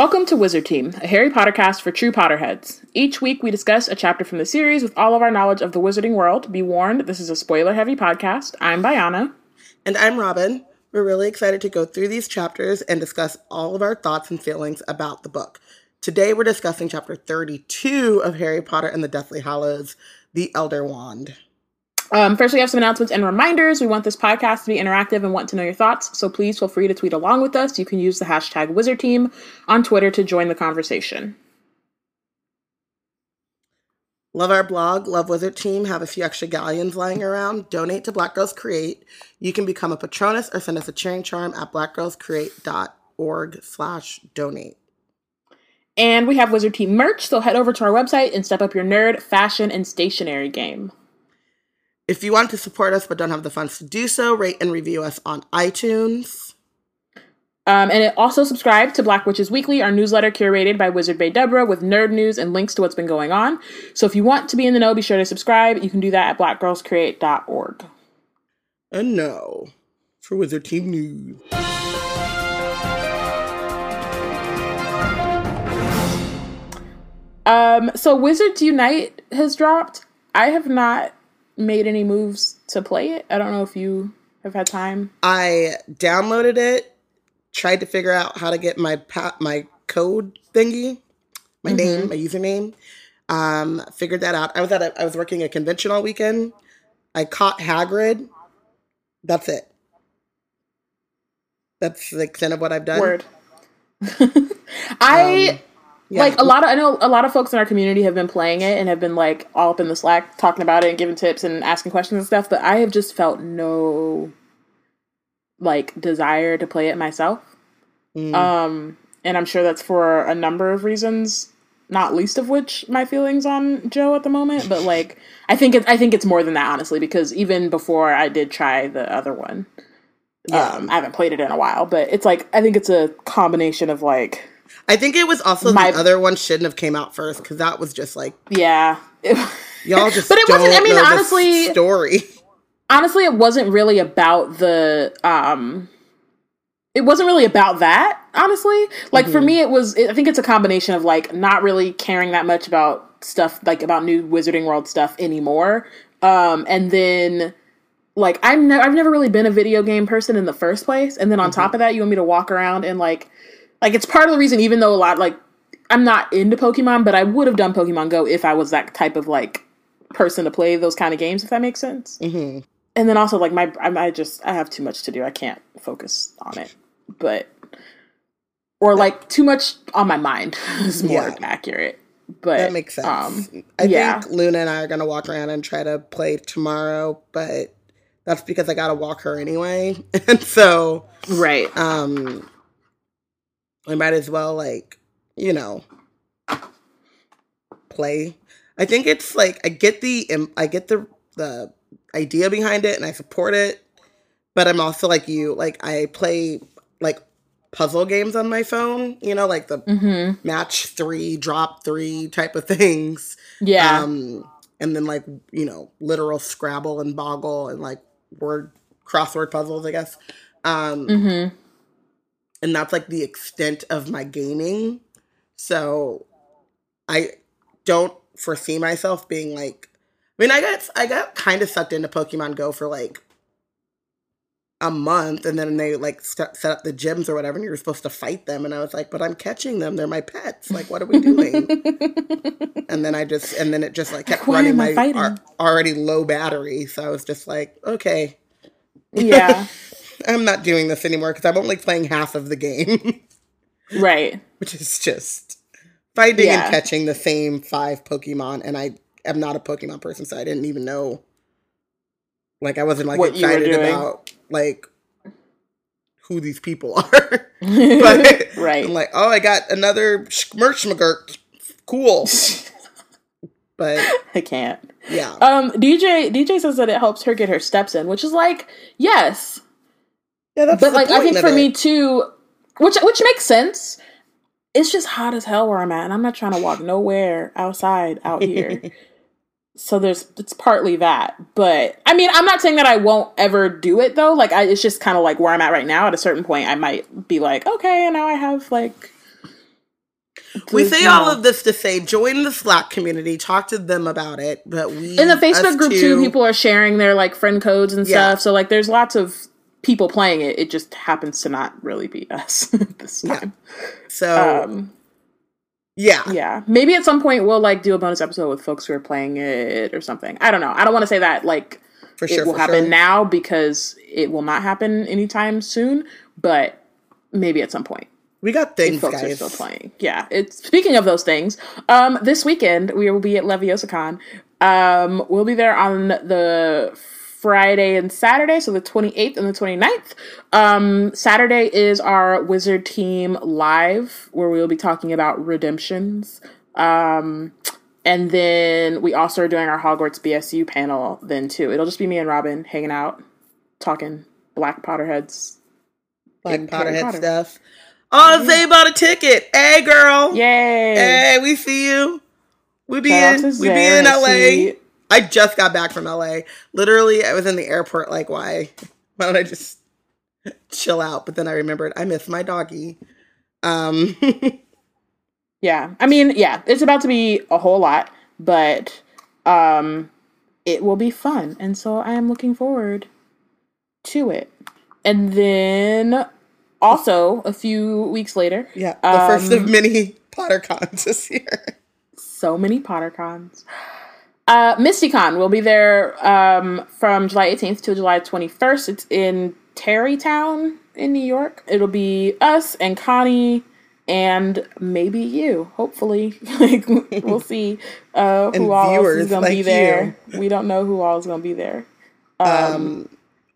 Welcome to Wizard Team, a Harry Potter cast for true Potterheads. Each week we discuss a chapter from the series with all of our knowledge of the wizarding world. Be warned, this is a spoiler heavy podcast. I'm Bianca. And I'm Robin. We're really excited to go through these chapters and discuss all of our thoughts and feelings about the book. Today we're discussing chapter 32 of Harry Potter and the Deathly Hallows, The Elder Wand. Um, first, we have some announcements and reminders. We want this podcast to be interactive and want to know your thoughts, so please feel free to tweet along with us. You can use the hashtag WizardTeam on Twitter to join the conversation. Love our blog, love Wizard Team, have a few extra galleons lying around. Donate to Black Girls Create. You can become a patronus or send us a cheering charm at blackgirlscreate.org slash donate. And we have Wizard Team merch, so head over to our website and step up your nerd, fashion, and stationery game. If you want to support us but don't have the funds to do so, rate and review us on iTunes. Um, and it also subscribe to Black Witches Weekly, our newsletter curated by Wizard Bay Deborah with nerd news and links to what's been going on. So if you want to be in the know, be sure to subscribe. You can do that at blackgirlscreate.org. And now for Wizard Team News. Um, so Wizards Unite has dropped. I have not made any moves to play it. I don't know if you have had time. I downloaded it, tried to figure out how to get my pa- my code thingy, my mm-hmm. name, my username. Um, figured that out. I was at a, I was working a convention all weekend. I caught Hagrid. That's it. That's the extent of what I've done. Word. I um, yeah. Like a lot of I know a lot of folks in our community have been playing it and have been like all up in the Slack talking about it and giving tips and asking questions and stuff, but I have just felt no like desire to play it myself. Mm. Um and I'm sure that's for a number of reasons, not least of which my feelings on Joe at the moment, but like I think it's I think it's more than that honestly because even before I did try the other one. Yeah. Um, I haven't played it in a while, but it's like I think it's a combination of like I think it was also My, the other one shouldn't have came out first because that was just like yeah, y'all just but it wasn't. I mean, honestly, story. Honestly, it wasn't really about the um. It wasn't really about that, honestly. Like mm-hmm. for me, it was. I think it's a combination of like not really caring that much about stuff like about new Wizarding World stuff anymore, um, and then like I'm ne- I've never really been a video game person in the first place, and then on mm-hmm. top of that, you want me to walk around and like like it's part of the reason, even though a lot like I'm not into Pokemon, but I would have done Pokemon Go if I was that type of like person to play those kind of games, if that makes sense. Mm-hmm. And then also like my I, I just I have too much to do. I can't focus on it, but or like too much on my mind is more yeah. accurate. But that makes sense. Um, I yeah. think Luna and I are gonna walk around and try to play tomorrow, but that's because I gotta walk her anyway, and so right. Um, I might as well like, you know, play. I think it's like I get the I get the the idea behind it and I support it, but I'm also like you, like I play like puzzle games on my phone, you know, like the mm-hmm. match 3, drop 3 type of things. Yeah. Um and then like, you know, literal Scrabble and Boggle and like word crossword puzzles, I guess. Um mm-hmm and that's like the extent of my gaming. So I don't foresee myself being like I mean I got I got kind of sucked into Pokemon Go for like a month and then they like st- set up the gyms or whatever and you were supposed to fight them and I was like but I'm catching them. They're my pets. Like what are we doing? And then I just and then it just like kept Why running my ar- already low battery. So I was just like okay. Yeah I'm not doing this anymore because I'm only playing half of the game. right. Which is just finding yeah. and catching the same five Pokemon. And I am not a Pokemon person, so I didn't even know. Like, I wasn't like what excited about like who these people are. but right. I'm like, oh, I got another Schmerchmagurt. Cool. but I can't. Yeah. Um, DJ DJ says that it helps her get her steps in, which is like, yes, yeah, that's but like I think for it. me too, which which makes sense. It's just hot as hell where I'm at, and I'm not trying to walk nowhere outside out here. so there's it's partly that, but I mean I'm not saying that I won't ever do it though. Like I, it's just kind of like where I'm at right now. At a certain point, I might be like, okay, and now I have like we say all of this to say join the Slack community, talk to them about it. But we in the Facebook group too, too, people are sharing their like friend codes and yeah. stuff. So like, there's lots of people playing it. It just happens to not really be us this time. Yeah. So. Um, yeah. Yeah. Maybe at some point we'll like do a bonus episode with folks who are playing it or something. I don't know. I don't want to say that like for sure, it will happen sure. now because it will not happen anytime soon, but maybe at some point. We got things, folks guys. are still playing. Yeah. It's speaking of those things. Um, this weekend we will be at LeviosaCon. Um, we'll be there on the Friday and Saturday, so the 28th and the 29th. Um, Saturday is our Wizard Team Live, where we will be talking about redemptions. Um, and then we also are doing our Hogwarts BSU panel then too. It'll just be me and Robin hanging out, talking Black Potterheads. Black Potterhead Potter. stuff. Oh, they bought a ticket. Hey, girl. Yay. Hey, we see you. We be Shout in. We be in LA. I just got back from LA. Literally, I was in the airport. Like, why? Why don't I just chill out? But then I remembered I miss my doggy. Um. yeah, I mean, yeah, it's about to be a whole lot, but um, it will be fun, and so I am looking forward to it. And then also a few weeks later, yeah, the um, first of um, many PotterCons this year. So many PotterCons. Uh, MistyCon will be there um, from July 18th to July 21st. It's in Tarrytown in New York. It'll be us and Connie and maybe you. Hopefully, like we'll see uh, who all is going like to be there. You. We don't know who all is going to be there. Um, um,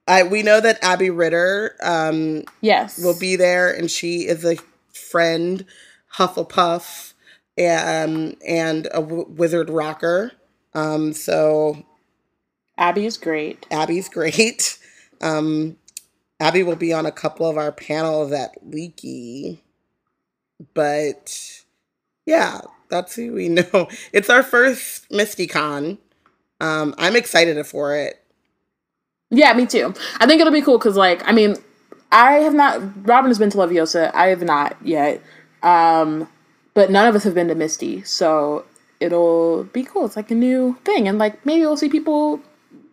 I we know that Abby Ritter, um, yes, will be there, and she is a friend, Hufflepuff, and, um, and a w- wizard rocker. Um, so Abby is great. Abby's great. Um, Abby will be on a couple of our panels at Leaky, but yeah, that's who we know. It's our first MistyCon. Um, I'm excited for it. Yeah, me too. I think it'll be cool because, like, I mean, I have not. Robin has been to Leviosa. I have not yet. Um, but none of us have been to Misty, so it'll be cool. It's like a new thing, and like maybe we'll see people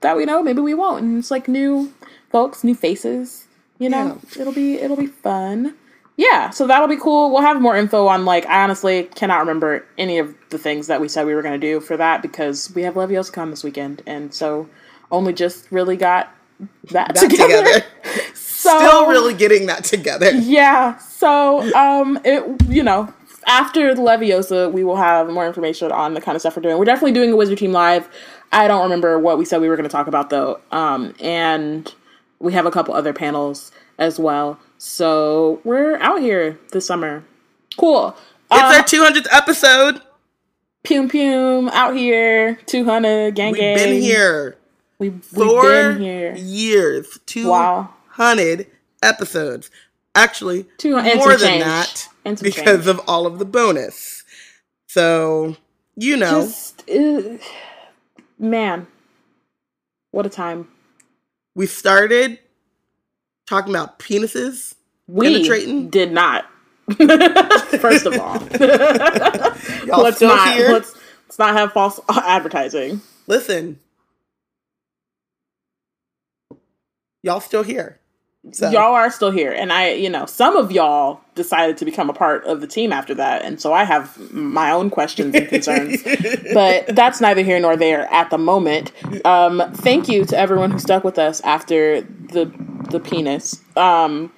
that we know, maybe we won't, and it's like new folks, new faces. You know, yeah. it'll be it'll be fun. Yeah, so that'll be cool. We'll have more info on like I honestly cannot remember any of the things that we said we were going to do for that because we have LeviosaCon this weekend, and so only just really got that, that together. together. so, Still really getting that together. Yeah. So um it you know, after the Leviosa, we will have more information on the kind of stuff we're doing. We're definitely doing a Wizard Team Live. I don't remember what we said we were going to talk about though. Um, and we have a couple other panels as well. So we're out here this summer. Cool. It's uh, our 200th episode. Pum pum out here. 200 gang We've been here. We've, we've Four been here. years. 200 wow. episodes. Actually, more than change. Because change. of all of the bonus. So, you know. Just, uh, man, what a time. We started talking about penises. We penetrating. did not. First of all, let's not here? let's let's not have false advertising. Listen, y'all still here. So. Y'all are still here. And I, you know, some of y'all decided to become a part of the team after that. And so I have my own questions and concerns. but that's neither here nor there at the moment. Um, thank you to everyone who stuck with us after the the penis. Um,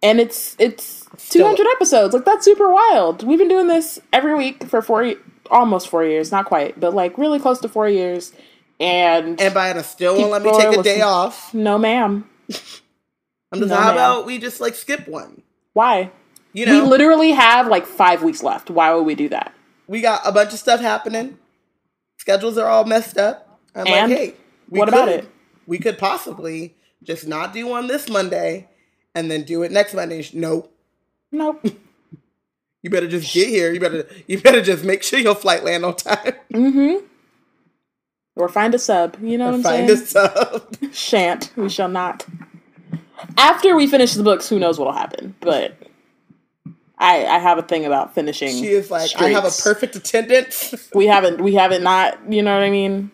and it's it's 200 episodes. Like that's super wild. We've been doing this every week for four almost 4 years, not quite, but like really close to 4 years. And and still won't let me take a day off. No, ma'am. I'm just, no, how about we just like skip one? Why? You know, we literally have like five weeks left. Why would we do that? We got a bunch of stuff happening. Schedules are all messed up. I'm and like, hey, what could, about it? We could possibly just not do one this Monday and then do it next Monday. Nope. Nope. you better just get here. You better you better just make sure your flight land on time. Mm-hmm. Or find a sub. You know or what I'm find saying? Find a sub. Shan't. We shall not after we finish the books, who knows what'll happen? But I, I have a thing about finishing. She is like. I have a perfect attendance. we haven't, we haven't not, you know what I mean?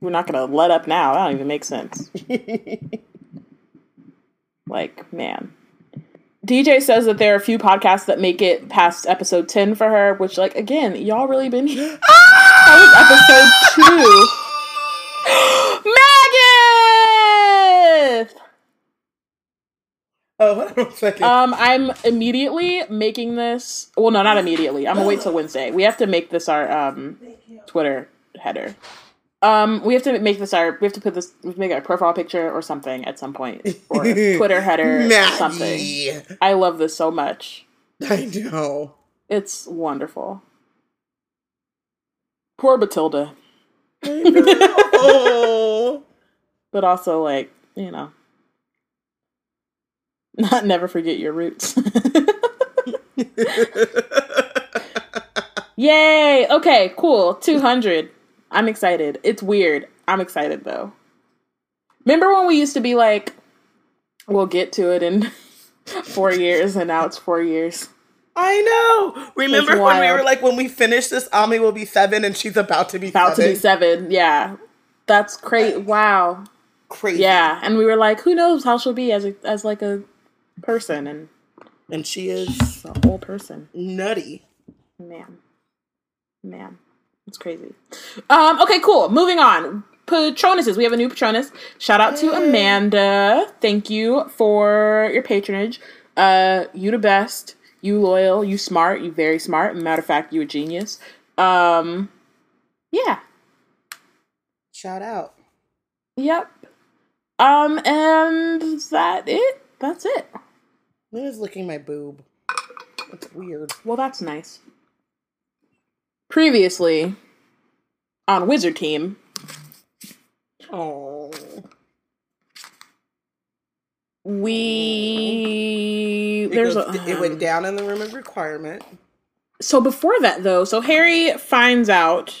We're not gonna let up now. That don't even make sense. like, man. DJ says that there are a few podcasts that make it past episode 10 for her, which, like, again, y'all really been here. that was episode two. Oh, hold on a second. Um, I'm immediately making this. Well, no, not immediately. I'm gonna wait till Wednesday. We have to make this our um Twitter header. Um, we have to make this our. We have to put this. We make our profile picture or something at some point, or Twitter header, or something. I love this so much. I know. It's wonderful. Poor Matilda. but also, like you know, not never forget your roots. Yay! Okay, cool. 200. I'm excited. It's weird. I'm excited though. Remember when we used to be like, we'll get to it in four years, and now it's four years. I know. Remember when we were like, when we finish this, Ami will be seven, and she's about to be about seven. to be seven. Yeah, that's crazy. Wow, crazy. Yeah, and we were like, who knows how she'll be as a, as like a person and and she is a whole person. Nutty. Man. Man. It's crazy. Um, okay, cool. Moving on. Patronuses. We have a new Patronus. Shout out to Amanda. Thank you for your patronage. Uh, you the best. You loyal. You smart. You very smart. Matter of fact, you a genius. Um, yeah. Shout out. Yep. Um, and is that it? That's it. Luna's licking my boob. That's weird. Well, that's nice. Previously on Wizard Team. Oh. We it there's goes, a, it went down in the room of requirement. So before that though, so Harry finds out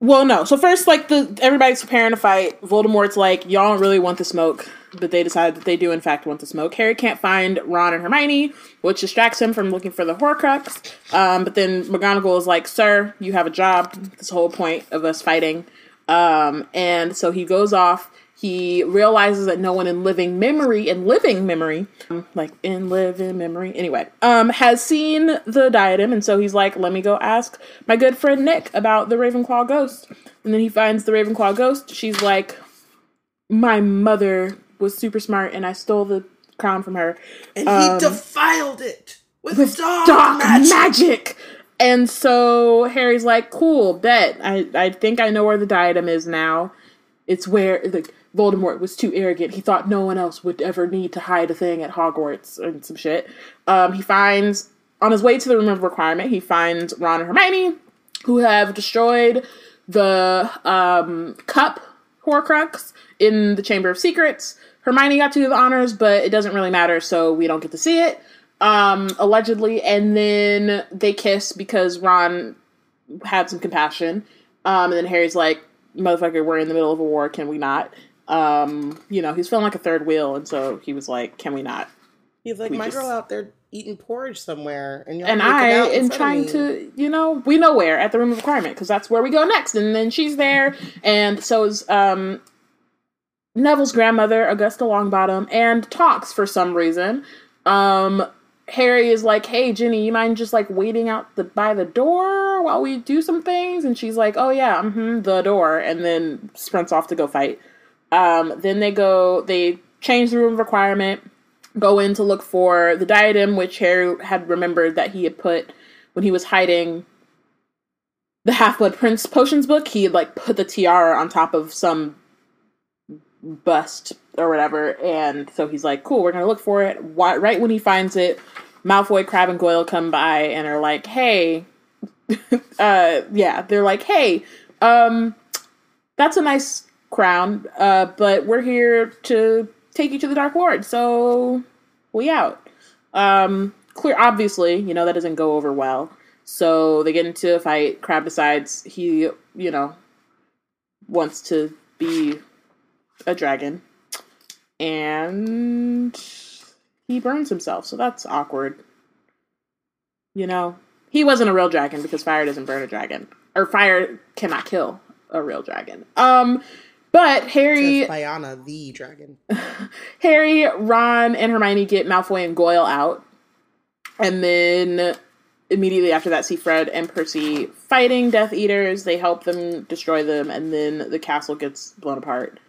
well, no. So first, like the everybody's preparing to fight. Voldemort's like, y'all don't really want the smoke, but they decide that they do in fact want the smoke. Harry can't find Ron and Hermione, which distracts him from looking for the Horcrux. Um, but then McGonagall is like, "Sir, you have a job. This whole point of us fighting." Um, and so he goes off he realizes that no one in living memory in living memory like in living memory anyway um has seen the diadem. And so he's like let me go ask my good friend nick about the ravenclaw ghost. And then he finds the ravenclaw ghost. She's like my mother was super smart and i stole the crown from her. And um, he defiled it with, with dark, dark magic. magic. and so harry's like cool bet. I i think i know where the diadem is now. It's where like Voldemort was too arrogant. He thought no one else would ever need to hide a thing at Hogwarts and some shit. Um, he finds on his way to the room of requirement, he finds Ron and Hermione, who have destroyed the um, cup Horcrux in the Chamber of Secrets. Hermione got to do the honors, but it doesn't really matter, so we don't get to see it. Um, allegedly, and then they kiss because Ron had some compassion. Um, and then Harry's like, "Motherfucker, we're in the middle of a war. Can we not?" Um, you know, he's feeling like a third wheel, and so he was like, "Can we not?" He's like, "My just... girl out there eating porridge somewhere, and, and I am trying to, you know, we know where at the room of requirement because that's where we go next." And then she's there, and so is um, Neville's grandmother, Augusta Longbottom, and talks for some reason. Um, Harry is like, "Hey, Ginny, you mind just like waiting out the by the door while we do some things?" And she's like, "Oh yeah, mm-hmm, the door," and then sprints off to go fight. Um, then they go, they change the room requirement, go in to look for the diadem, which Harry had remembered that he had put when he was hiding the Half Blood Prince potions book. He had like put the tiara on top of some bust or whatever, and so he's like, "Cool, we're gonna look for it." Right when he finds it, Malfoy, Crabbe, and Goyle come by and are like, "Hey." uh yeah they're like hey um that's a nice crown. Uh, but we're here to take you to the Dark Lord. So we out. Um, clear, obviously, you know that doesn't go over well. So they get into a fight. Crabbe decides he, you know, wants to be a dragon, and he burns himself, so that's awkward. You know, he wasn't a real dragon because fire doesn't burn a dragon, or fire cannot kill a real dragon. Um, but Harry, Lyanna, the dragon. Harry, Ron, and Hermione get Malfoy and Goyle out, and then immediately after that, see Fred and Percy fighting Death Eaters. They help them destroy them, and then the castle gets blown apart.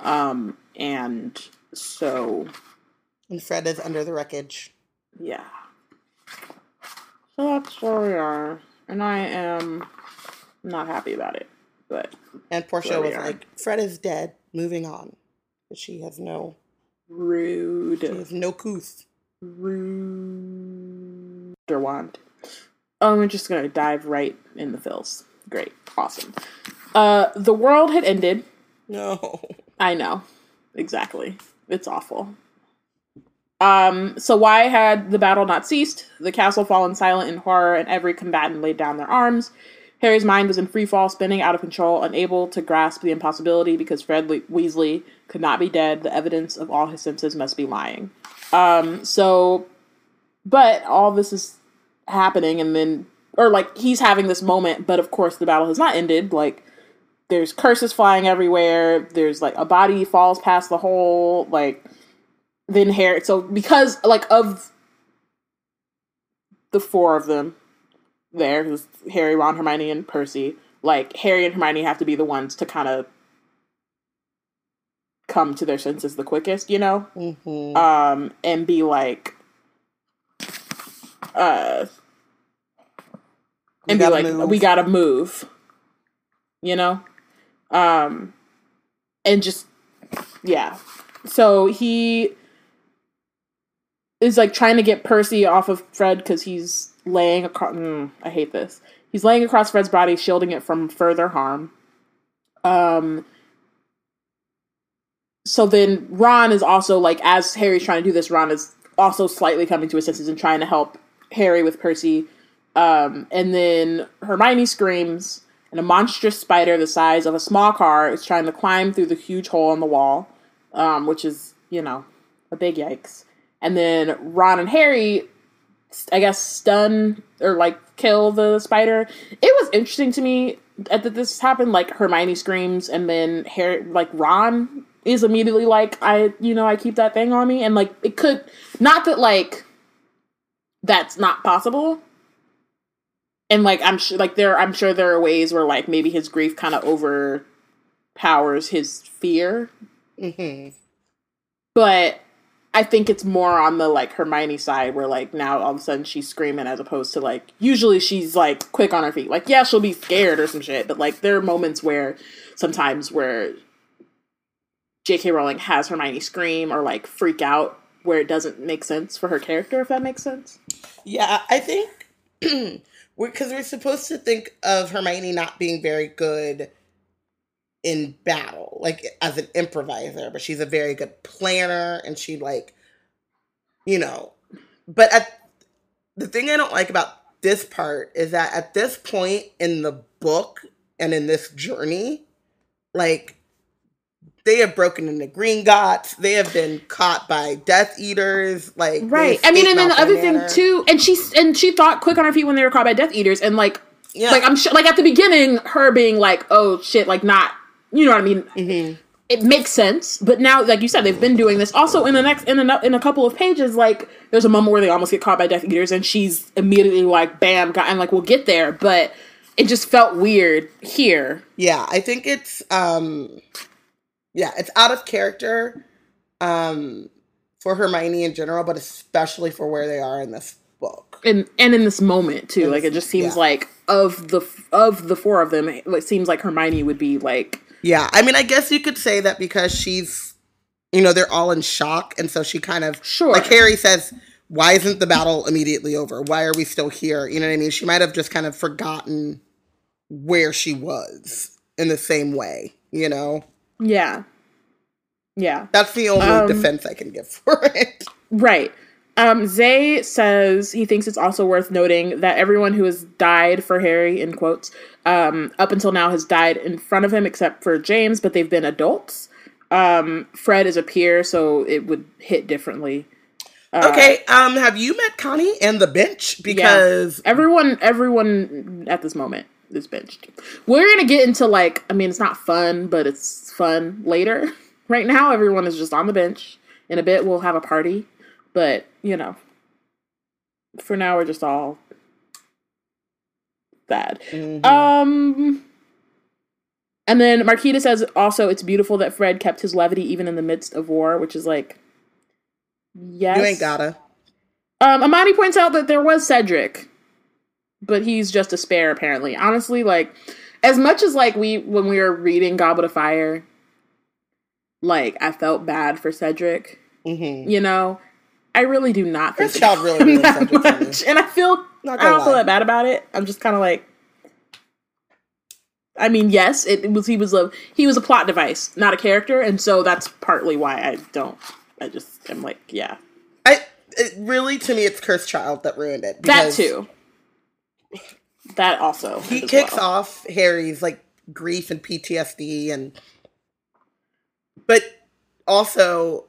Um, and so, and Fred is under the wreckage. Yeah. So that's where we are, and I am not happy about it. But and Portia was like, "Fred is dead. Moving on." But she has no rude. She has no couth. Rude. Wand. Oh, I'm just gonna dive right in the fills. Great, awesome. Uh, the world had ended. No, I know exactly. It's awful. Um, so why had the battle not ceased? The castle fallen silent in horror, and every combatant laid down their arms. Harry's mind was in free fall, spinning out of control, unable to grasp the impossibility because Fred Le- Weasley could not be dead. The evidence of all his senses must be lying. Um, so, but all this is happening, and then, or like he's having this moment, but of course the battle has not ended. Like, there's curses flying everywhere. There's like a body falls past the hole. Like, then Harry. So because like of the four of them, there, who's Harry, Ron, Hermione, and Percy. Like Harry and Hermione have to be the ones to kind of come to their senses the quickest, you know, mm-hmm. um, and be like, uh, and be like, move. we gotta move, you know, um, and just yeah. So he is like trying to get Percy off of Fred because he's laying across. Mm, I hate this. He's laying across Fred's body, shielding it from further harm. Um. So then Ron is also like, as Harry's trying to do this, Ron is also slightly coming to his senses and trying to help Harry with Percy. Um, and then Hermione screams, and a monstrous spider the size of a small car is trying to climb through the huge hole in the wall, um, which is, you know, a big yikes. And then Ron and Harry I guess stun or like kill the spider. It was interesting to me that this happened. Like Hermione screams, and then Harry, like Ron, is immediately like, "I, you know, I keep that thing on me," and like it could not that like that's not possible. And like I'm sure, like there, I'm sure there are ways where like maybe his grief kind of overpowers his fear. Mm-hmm. But I think it's more on the like Hermione side where like now all of a sudden she's screaming as opposed to like usually she's like quick on her feet. Like yeah, she'll be scared or some shit, but like there are moments where sometimes where J.K. Rowling has Hermione scream or like freak out where it doesn't make sense for her character if that makes sense. Yeah, I think because we're, we're supposed to think of Hermione not being very good in battle, like as an improviser, but she's a very good planner and she like, you know, but at the thing I don't like about this part is that at this point in the book and in this journey, like they have broken into Gringotts. They have been caught by Death Eaters. Like right. I mean, and then the other manner. thing too, and she and she thought quick on her feet when they were caught by Death Eaters, and like, yeah. like I'm sure, like at the beginning, her being like, "Oh shit," like not you know what I mean? Mm-hmm. It makes sense, but now, like you said, they've been doing this. Also, in the next, in a, in a couple of pages, like there's a moment where they almost get caught by Death Eaters, and she's immediately like, "Bam!" Got, and like we'll get there, but it just felt weird here. Yeah, I think it's, um yeah, it's out of character, um, for Hermione in general, but especially for where they are in this book, and and in this moment too. In like this, it just seems yeah. like of the of the four of them, it seems like Hermione would be like yeah, I mean, I guess you could say that because she's, you know, they're all in shock, and so she kind of, sure, like Harry says, why isn't the battle immediately over? Why are we still here? You know what I mean? She might have just kind of forgotten where she was in the same way, you know? Yeah. Yeah. That's the only um, defense I can give for it. Right. Um, Zay says he thinks it's also worth noting that everyone who has died for Harry, in quotes, um, up until now has died in front of him except for James, but they've been adults. Um, Fred is a peer, so it would hit differently. Uh, okay, um, have you met Connie and the bench? Because yeah. everyone, everyone at this moment is benched. We're gonna get into like, I mean, it's not fun, but it's fun later. Right now, everyone is just on the bench. In a bit, we'll have a party, but you know, for now, we're just all bad. Mm-hmm. Um. And then Marquita says also it's beautiful that Fred kept his levity even in the midst of war, which is like Yes. You ain't gotta. Um, Amani points out that there was Cedric, but he's just a spare apparently. Honestly, like as much as like we when we were reading Goblet of Fire, like I felt bad for Cedric. Mm-hmm. You know, I really do not think child really that much, and I feel I don't lie. feel that bad about it. I'm just kind of like. I mean, yes, it was. He was a he was a plot device, not a character, and so that's partly why I don't I just am like, yeah. I it really to me it's Cursed Child that ruined it. That too. That also. He kicks well. off Harry's like grief and PTSD and but also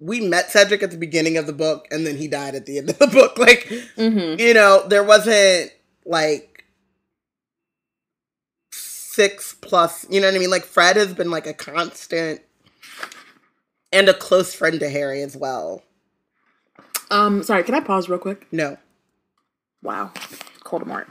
we met Cedric at the beginning of the book and then he died at the end of the book. Like mm-hmm. you know, there wasn't like six plus you know what I mean? Like Fred has been like a constant and a close friend to Harry as well. Um, sorry, can I pause real quick? No. Wow, Coldemort.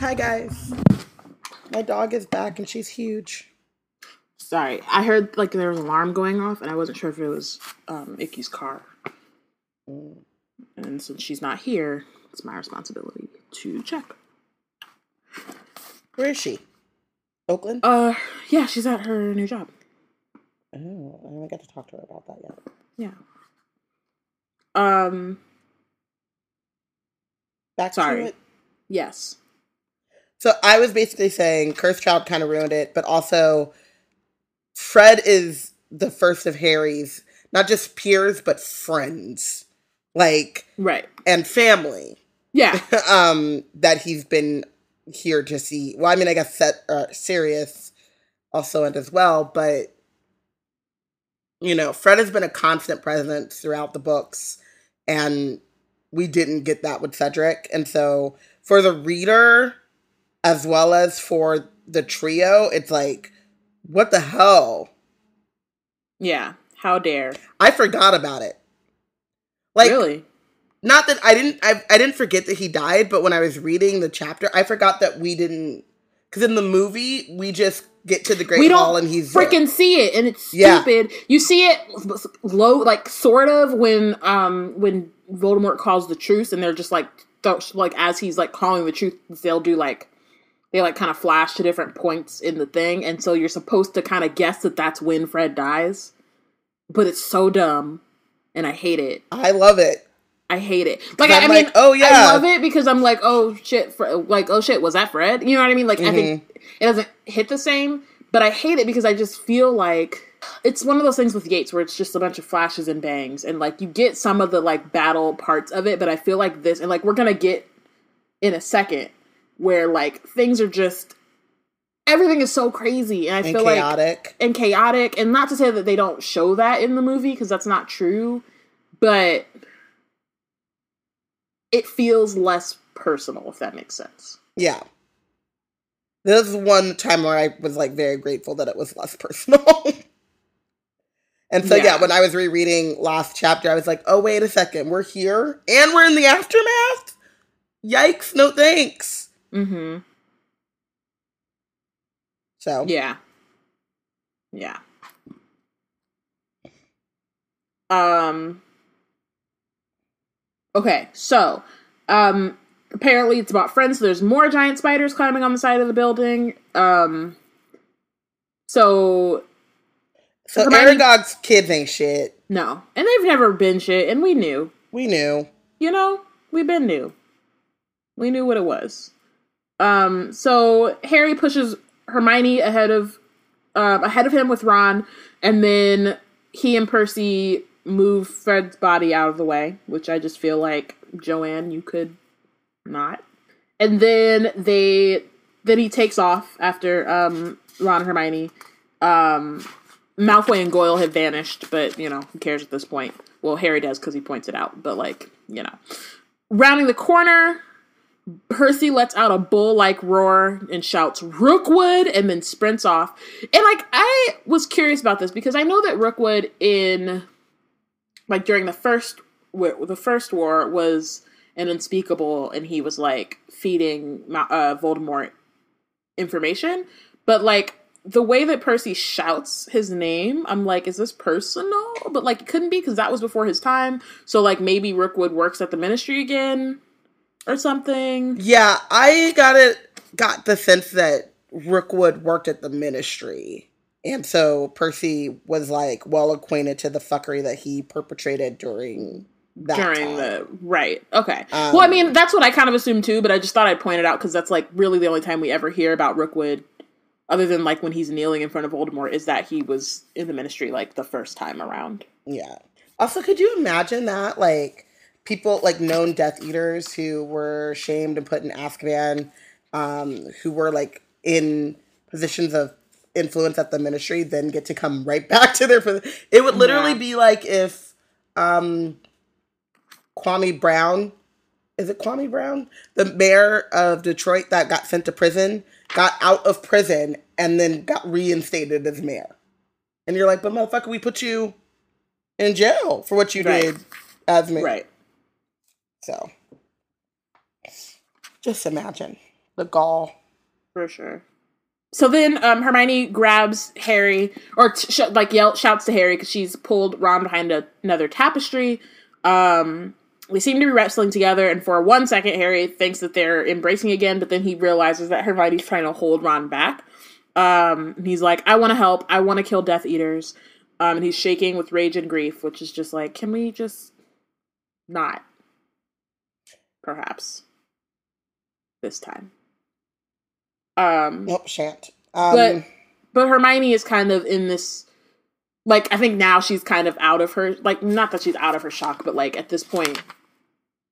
Hi guys. My dog is back and she's huge. Sorry, I heard like there was an alarm going off, and I wasn't sure if it was um, Icky's car. And since she's not here, it's my responsibility to check. Where is she? Oakland? Uh, yeah, she's at her new job. Oh, I haven't got to talk to her about that yet. Yeah. Um. Back sorry. to it. Yes. So I was basically saying Cursed Child kind of ruined it, but also Fred is the first of Harry's not just peers but friends, like right and family. Yeah, um, that he's been here to see. Well, I mean, I guess set uh, Sirius also and as well, but you know, Fred has been a constant presence throughout the books, and we didn't get that with Cedric, and so for the reader as well as for the trio, it's like, what the hell? Yeah, how dare? I forgot about it. Like, really? Not that I didn't. I, I didn't forget that he died, but when I was reading the chapter, I forgot that we didn't. Because in the movie, we just get to the Great we Hall and he's freaking see it, and it's stupid. Yeah. You see it low, like sort of when um when Voldemort calls the truce, and they're just like like as he's like calling the truth, they'll do like they like kind of flash to different points in the thing and so you're supposed to kind of guess that that's when fred dies. But it's so dumb and i hate it. I love it. I hate it. Like I, I, mean oh yeah. i love it because i'm like oh shit like oh shit was that fred? You know what i mean? Like mm-hmm. i think mm-hmm. it doesn't hit the same but i hate it because i just feel like it's one of those things with Yates where it's just a bunch of flashes and bangs and like you get some of the like battle parts of it but i feel like this and like we're gonna get in a second where like things are just everything is so crazy and I and feel chaotic. like and chaotic and not to say that they don't show that in the movie because that's not true, but it feels less personal if that makes sense. Yeah. This is one time where I was like very grateful that it was less personal. and so yeah. yeah, when I was rereading last chapter, I was like, "Oh wait a second, we're here and we're in the aftermath." Yikes! No thanks. Mm-hmm. So yeah, yeah. Um. Okay, so um, apparently it's about friends. So there's more giant spiders climbing on the side of the building. Um. So. So Hermione, Aragog's kids ain't shit. No, and they've never been shit, and we knew. We knew. You know, we been knew. We knew what it was. Um, so Harry pushes Hermione ahead of um, ahead of him with Ron, and then he and Percy move Fred's body out of the way, which I just feel like Joanne, you could not. And then they then he takes off after um, Ron and Hermione. Um, Malfoy and Goyle have vanished, but you know who cares at this point? Well, Harry does because he points it out, but like you know, rounding the corner, Percy lets out a bull like roar and shouts Rookwood and then sprints off. And like I was curious about this because I know that Rookwood in like during the first the first war was an unspeakable and he was like feeding uh, Voldemort information, but like the way that Percy shouts his name, I'm like, is this personal? But like, it couldn't be because that was before his time. So like, maybe Rookwood works at the Ministry again or something. Yeah, I got it. Got the sense that Rookwood worked at the Ministry, and so Percy was like well acquainted to the fuckery that he perpetrated during that during time. the right. Okay. Um, well, I mean, that's what I kind of assumed too, but I just thought I'd point it out because that's like really the only time we ever hear about Rookwood other than like when he's kneeling in front of Voldemort, is that he was in the ministry like the first time around. Yeah. Also, could you imagine that? Like people like known Death Eaters who were shamed and put in Azkaban, um, who were like in positions of influence at the ministry, then get to come right back to their. It would literally yeah. be like if um, Kwame Brown, is it Kwame Brown, the mayor of Detroit that got sent to prison got out of prison and then got reinstated as mayor. And you're like, but motherfucker, we put you in jail for what you right. did as mayor. Right. So just imagine the gall. For sure. So then um, Hermione grabs Harry, or t- sh- like yell shouts to Harry because she's pulled Ron behind a- another tapestry. Um, they seem to be wrestling together, and for one second, Harry thinks that they're embracing again, but then he realizes that Hermione's trying to hold Ron back. Um, he's like, "I want to help. I want to kill Death Eaters," um, and he's shaking with rage and grief, which is just like, can we just not? Perhaps this time. Um, nope, shan't. Um, but but Hermione is kind of in this like I think now she's kind of out of her like not that she's out of her shock, but like at this point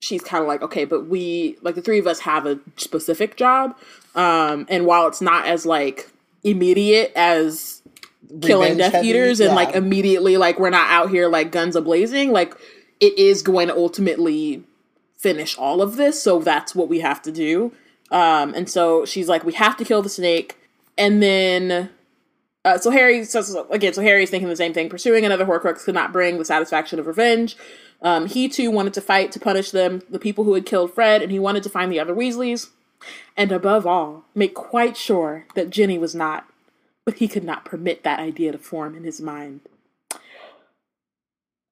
she's kind of like okay, but we like the three of us have a specific job, um, and while it's not as like immediate as killing Death Eaters and yeah. like immediately like we're not out here like guns a blazing, like it is going to ultimately finish all of this, so that's what we have to do. Um, and so she's like, we have to kill the snake, and then uh, so Harry says again. So Harry's thinking the same thing. Pursuing another Horcrux could not bring the satisfaction of revenge. Um, he too wanted to fight to punish them, the people who had killed Fred, and he wanted to find the other Weasleys, and above all, make quite sure that Ginny was not. But he could not permit that idea to form in his mind.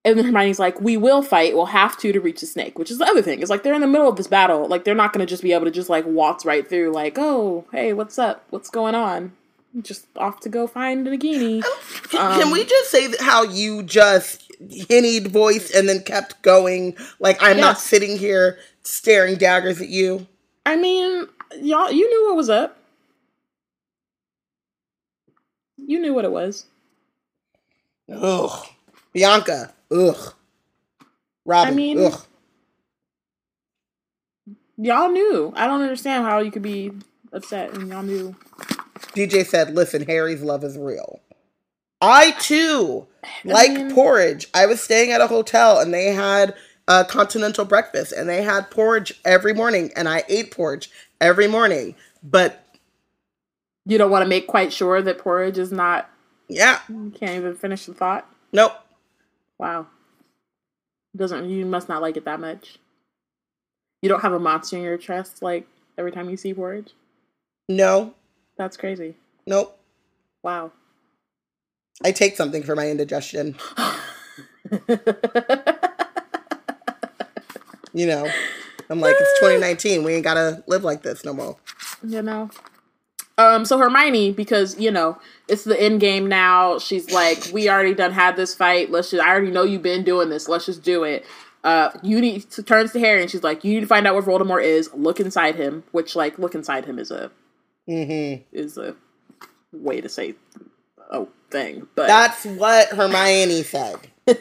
And then Hermione's like, "We will fight. We'll have to to reach the snake." Which is the other thing. It's like they're in the middle of this battle. Like they're not going to just be able to just like waltz right through. Like, oh, hey, what's up? What's going on? just off to go find Nagini. Um, Can we just say how you just hinnied voice and then kept going? Like I'm yes. not sitting here staring daggers at you. I mean, y'all, you knew what was up. You knew what it was. Ugh, Bianca. Ugh. Robin. I mean, ugh. Y'all knew. I don't understand how you could be upset and y'all knew. DJ said, listen, Harry's love is real. I too like I mean, porridge. I was staying at a hotel and they had a continental breakfast and they had porridge every morning and I ate porridge every morning. But you don't want to make quite sure that porridge is not Yeah. You can't even finish the thought. Nope. Wow. Doesn't you must not like it that much. You don't have a monster in your chest like every time you see porridge? No. That's crazy. Nope. Wow. I take something for my indigestion. you know, I'm like, it's 2019. We ain't gotta live like this no more. You know. Um, so Hermione, because you know it's the end game now. She's like, we already done had this fight. Let's just. I already know you've been doing this. Let's just do it. Uh, you need to turns to Harry and she's like, you need to find out where Voldemort is. Look inside him. Which like, look inside him is a mm-hmm. is a way to say a thing, but that's what Hermione said.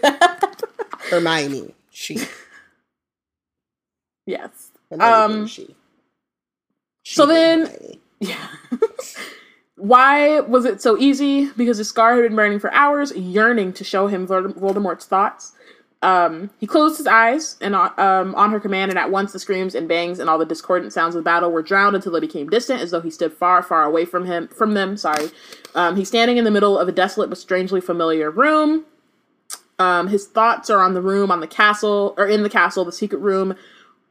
Hermione, she. Yes. Hermione um. She. she so then, Hermione. Yeah. Why was it so easy? Because his scar had been burning for hours, yearning to show him Voldemort's thoughts. Um, he closed his eyes and uh, um, on her command, and at once the screams and bangs and all the discordant sounds of battle were drowned until they became distant, as though he stood far, far away from him, from them. Sorry. Um, he's standing in the middle of a desolate but strangely familiar room. Um, his thoughts are on the room, on the castle, or in the castle, the secret room.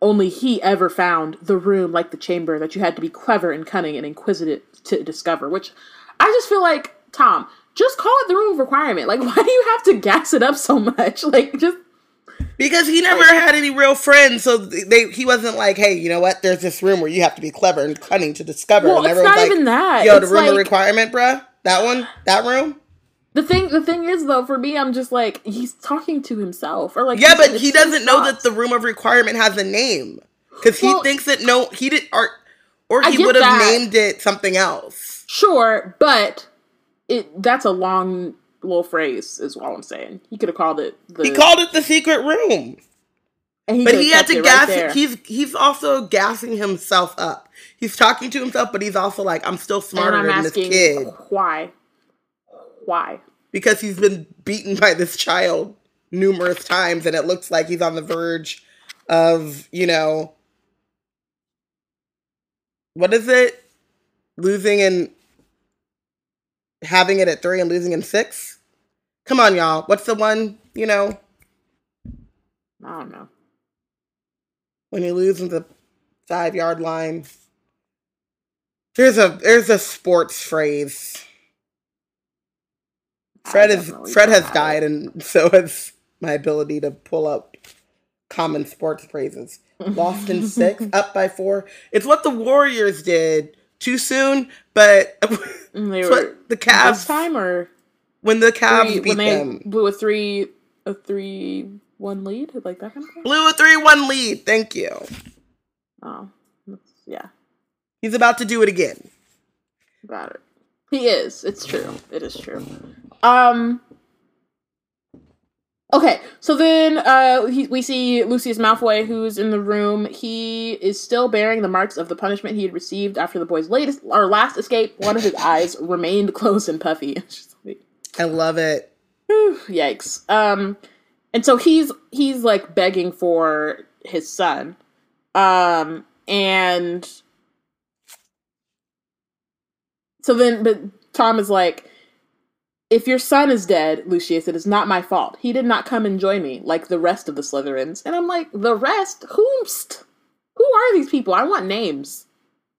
Only he ever found the room like the chamber that you had to be clever and cunning and inquisitive to discover. Which I just feel like Tom just call it the room of requirement. Like, why do you have to gas it up so much? Like, just because he never like, had any real friends, so they he wasn't like, hey, you know what? There's this room where you have to be clever and cunning to discover. Well, and it's not like, even that. Yo, it's the room like, of requirement, bruh. That one, that room. The thing, the thing is though, for me, I'm just like he's talking to himself, or like yeah, but he doesn't know that the room of requirement has a name because well, he thinks that no, he did, or or he would have named it something else. Sure, but it that's a long little phrase is all I'm saying. He could have called it the He called it the secret room. He but he had to gas right he's he's also gassing himself up. He's talking to himself, but he's also like, I'm still smarter I'm than this kid. Why? Why? Because he's been beaten by this child numerous times and it looks like he's on the verge of, you know, what is it? Losing and having it at three and losing in six? Come on, y'all. What's the one, you know? I don't know. When you lose in the five yard line. There's a there's a sports phrase. Fred is Fred has died and so has my ability to pull up common sports phrases. Lost in six, up by four. It's what the Warriors did too soon, but they were the Cavs time or when the Cavs three, beat when they them. blew a three a three one lead like that kind of thing. Blew a three one lead. Thank you. Oh, yeah. He's about to do it again. Got it. He is. It's true. It is true. Um. Okay, so then uh, he, we see Lucius Malfoy, who's in the room. He is still bearing the marks of the punishment he had received after the boy's latest or last escape. One of his eyes remained closed and puffy. I love it. Whew, yikes. Um, and so he's he's like begging for his son, um, and so then, but Tom is like, if your son is dead, Lucius, it is not my fault. He did not come and join me like the rest of the Slytherins. And I'm like, the rest? Whomst? Who are these people? I want names.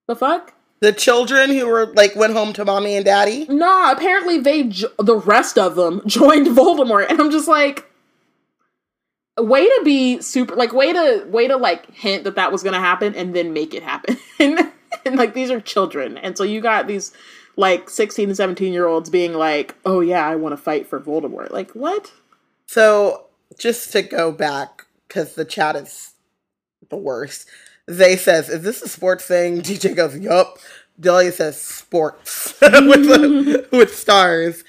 The fuck? The children who were like went home to mommy and daddy? Nah, apparently they jo- the rest of them joined Voldemort and I'm just like way to be super like way to way to like hint that that was going to happen and then make it happen. and, like these are children. And so you got these like 16 and 17 year olds being like, oh yeah, I want to fight for Voldemort. Like, what? So, just to go back, because the chat is the worst. They says, is this a sports thing? DJ goes, yup. Delia says, sports with, with stars.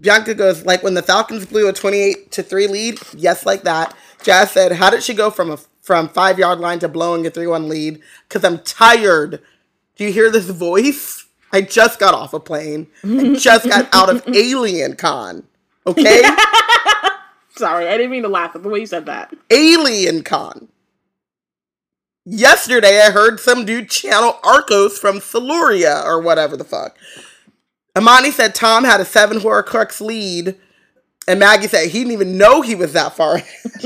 Bianca goes, like when the Falcons blew a 28 to 3 lead? Yes, like that. Jazz said, how did she go from a from five yard line to blowing a 3 1 lead? Because I'm tired. Do you hear this voice? I just got off a plane. I just got out of Alien Con. Okay? Sorry, I didn't mean to laugh at the way you said that. Alien Con. Yesterday, I heard some dude channel Arcos from Siluria or whatever the fuck. Amani said Tom had a seven Horcrux lead, and Maggie said he didn't even know he was that far.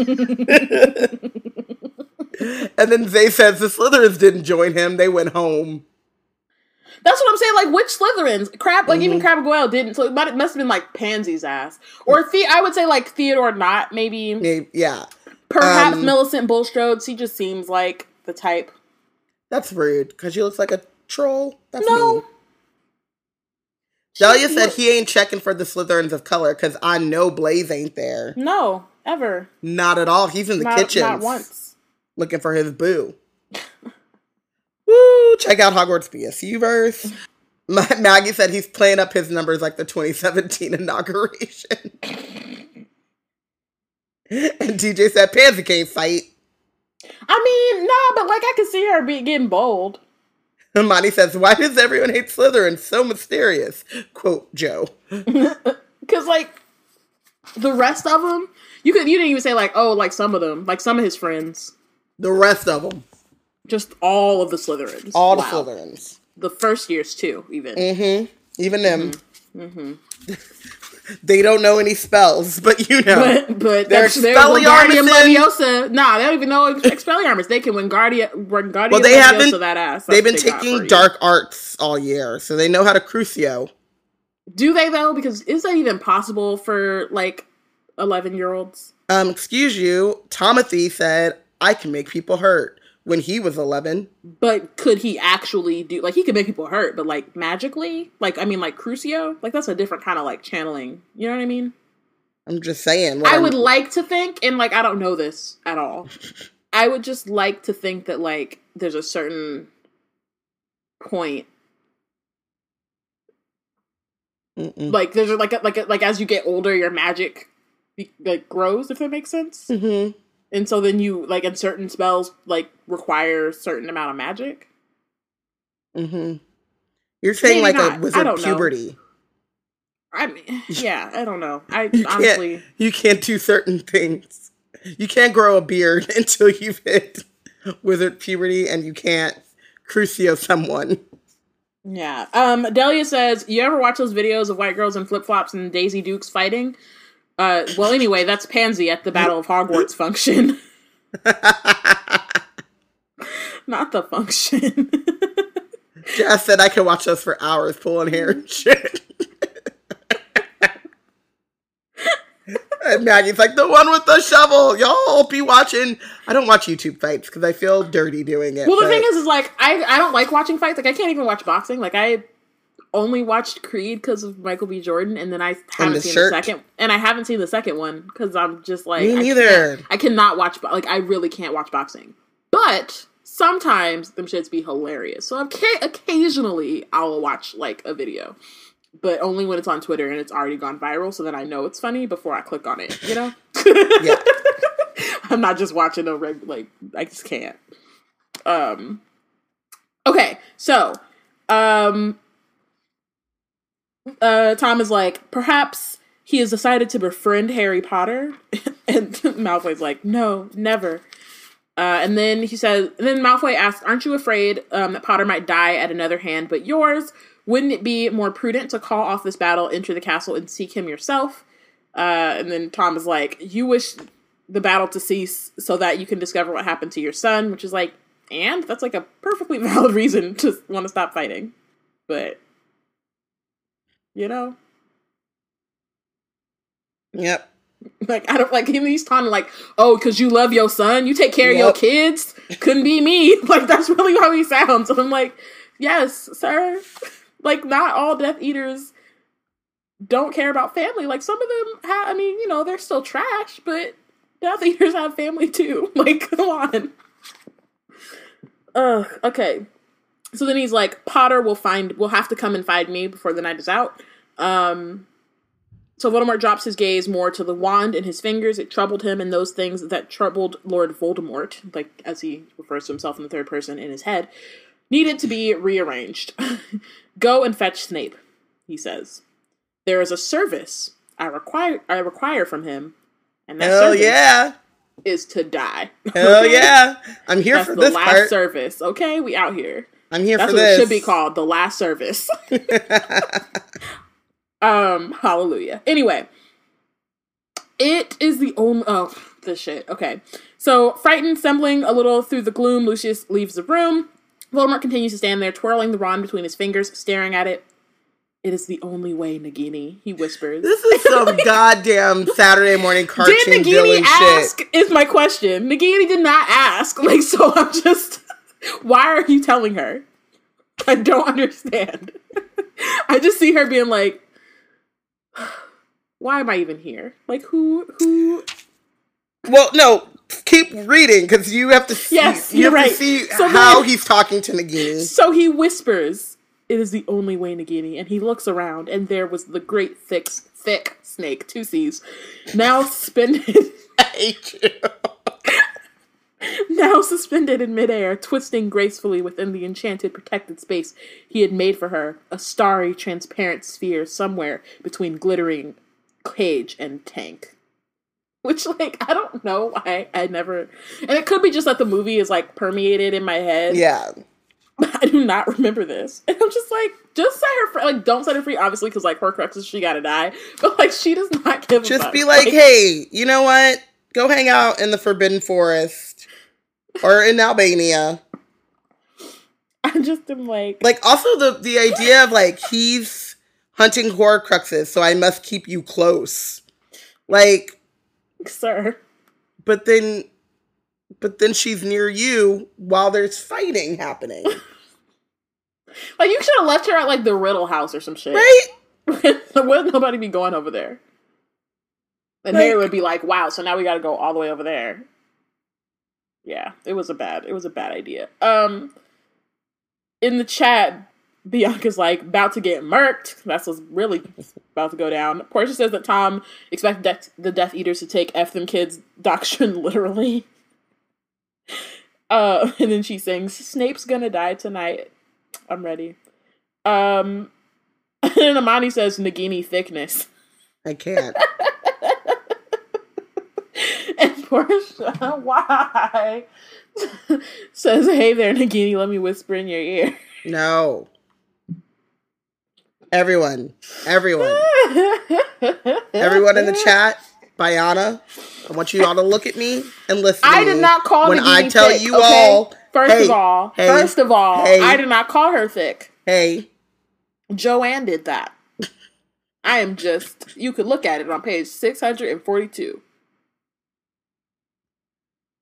and then Zay says the Slytherins didn't join him; they went home. That's what I'm saying. Like which Slytherins? Crabbe, like mm-hmm. even Crabbe Goyle didn't. So it must have been like Pansy's ass, or the- I would say like Theodore Nott maybe. maybe yeah. Perhaps um, Millicent Bulstrodes. She just seems like the type. That's rude because she looks like a troll. That's no. Mean. Delia said he ain't checking for the Slytherins of color because I know Blaise ain't there. No, ever. Not at all. He's in the kitchen. Not once. Looking for his boo. Check out Hogwarts BSU verse. Maggie said he's playing up his numbers like the 2017 inauguration. and DJ said Pansy can't fight. I mean, no, but like I can see her be getting bold. Monty says, "Why does everyone hate Slytherin? So mysterious." Quote Joe. Because like the rest of them, you could you didn't even say like oh like some of them like some of his friends. The rest of them, just all of the Slytherins, all wow. the Slytherins, the first years too, even. Mm-hmm. Even them. Mm-hmm. they don't know any spells, but you know, but, but they're Expelliarmus. Leviosa. Nah, they don't even know Expelliarmus. They can Wingardium, Guardia well, they haven't, that ass. They've been taking dark arts all year, so they know how to Crucio. Do they though? Because is that even possible for like eleven year olds? Um, excuse you. Timothy said I can make people hurt when he was 11. But could he actually do like he could make people hurt, but like magically? Like I mean like Crucio? Like that's a different kind of like channeling. You know what I mean? I'm just saying. I I'm... would like to think and like I don't know this at all. I would just like to think that like there's a certain point Mm-mm. like there's like a, like a, like as you get older your magic like grows if that makes sense. hmm and so then you like and certain spells like require a certain amount of magic. Mm-hmm. You're saying Maybe like not. a wizard puberty. Know. I mean, yeah, I don't know. I you honestly, can't, you can't do certain things. You can't grow a beard until you've hit wizard puberty, and you can't crucio someone. Yeah. Um. Delia says, "You ever watch those videos of white girls in flip flops and Daisy Dukes fighting? Uh, well, anyway, that's Pansy at the Battle of Hogwarts function. Not the function. Jess said I could watch us for hours pulling hair and shit. and Maggie's like, the one with the shovel. Y'all be watching. I don't watch YouTube fights because I feel dirty doing it. Well, the but... thing is, is like, I, I don't like watching fights. Like, I can't even watch boxing. Like, I only watched Creed because of Michael B. Jordan, and then I haven't the seen shirt. the second, and I haven't seen the second one because I'm just like me neither. I, I cannot watch like I really can't watch boxing, but sometimes them shits be hilarious. So occasionally I'll watch like a video, but only when it's on Twitter and it's already gone viral, so that I know it's funny before I click on it. You know? yeah. I'm not just watching a reg like I just can't. Um. Okay, so um uh, Tom is like, perhaps he has decided to befriend Harry Potter, and Malfoy's like, no, never. Uh, and then he says, and then Malfoy asks, "Aren't you afraid um, that Potter might die at another hand but yours? Wouldn't it be more prudent to call off this battle, enter the castle, and seek him yourself?" Uh, and then Tom is like, "You wish the battle to cease so that you can discover what happened to your son," which is like, and that's like a perfectly valid reason to want to stop fighting, but you know? Yep. Like I don't like him. He's talking like, oh, because you love your son, you take care yep. of your kids. Couldn't be me. Like that's really how he sounds. And I'm like, yes, sir. Like not all Death Eaters don't care about family. Like some of them have. I mean, you know, they're still trash, but Death Eaters have family too. Like, come on. Ugh. Okay. So then he's like, Potter will find will have to come and find me before the night is out. Um so Voldemort drops his gaze more to the wand in his fingers. It troubled him, and those things that troubled Lord Voldemort, like as he refers to himself in the third person in his head, needed to be rearranged. Go and fetch Snape, he says. There is a service I require I require from him, and that Hell yeah is to die. Hell yeah! I'm here That's for the this last part. service. Okay, we out here. I'm here That's for this. it should be called the last service. um, hallelujah. Anyway, it is the only. Oh, this shit. Okay. So, frightened, stumbling a little through the gloom, Lucius leaves the room. Voldemort continues to stand there, twirling the wand between his fingers, staring at it. It is the only way, Nagini, he whispers. This is some goddamn Saturday morning cartoon did Nagini ask, shit. Is my question. Nagini did not ask. Like, so I'm just. Why are you telling her? I don't understand. I just see her being like, why am I even here? Like, who, who? Well, no, keep reading because you have to see. Yes, you you're have right. to see so how then, he's talking to Nagini. So he whispers It is the only way, Nagini. And he looks around, and there was the great thick, thick snake, two C's, now spinning I hate you. now suspended in midair, twisting gracefully within the enchanted, protected space he had made for her, a starry, transparent sphere somewhere between glittering cage and tank. Which, like, I don't know why I never. And it could be just that the movie is, like, permeated in my head. Yeah. I do not remember this. And I'm just like, just set her free. Like, don't set her free, obviously, because, like, Horcruxes, she gotta die. But, like, she does not give up. Just be like, like, hey, you know what? Go hang out in the Forbidden Forest or in Albania. I just am like. Like, also the, the idea of, like, he's hunting Horcruxes, so I must keep you close. Like, sir. But then but then she's near you while there's fighting happening. like you should have left her at like the Riddle house or some shit. Right? Wouldn't nobody be going over there? And like, Harry would be like, "Wow, so now we got to go all the way over there." Yeah, it was a bad, it was a bad idea. Um, in the chat, Bianca's like about to get murked. That's what's really about to go down. Portia says that Tom Death, the Death Eaters to take F them kids doctrine literally. Uh, and then she sings, Snape's gonna die tonight. I'm ready. Um, and Amani says, Nagini thickness. I can't. Portia, why? says, Hey there, Nagini, let me whisper in your ear. No. Everyone. Everyone. Everyone in the chat, Bayana, I want you all to look at me and listen. I did not call when I tell thick, you okay? all. First hey, of all, hey, first of all, hey, I did not call her thick. Hey, Joanne did that. I am just. You could look at it on page six hundred and forty-two.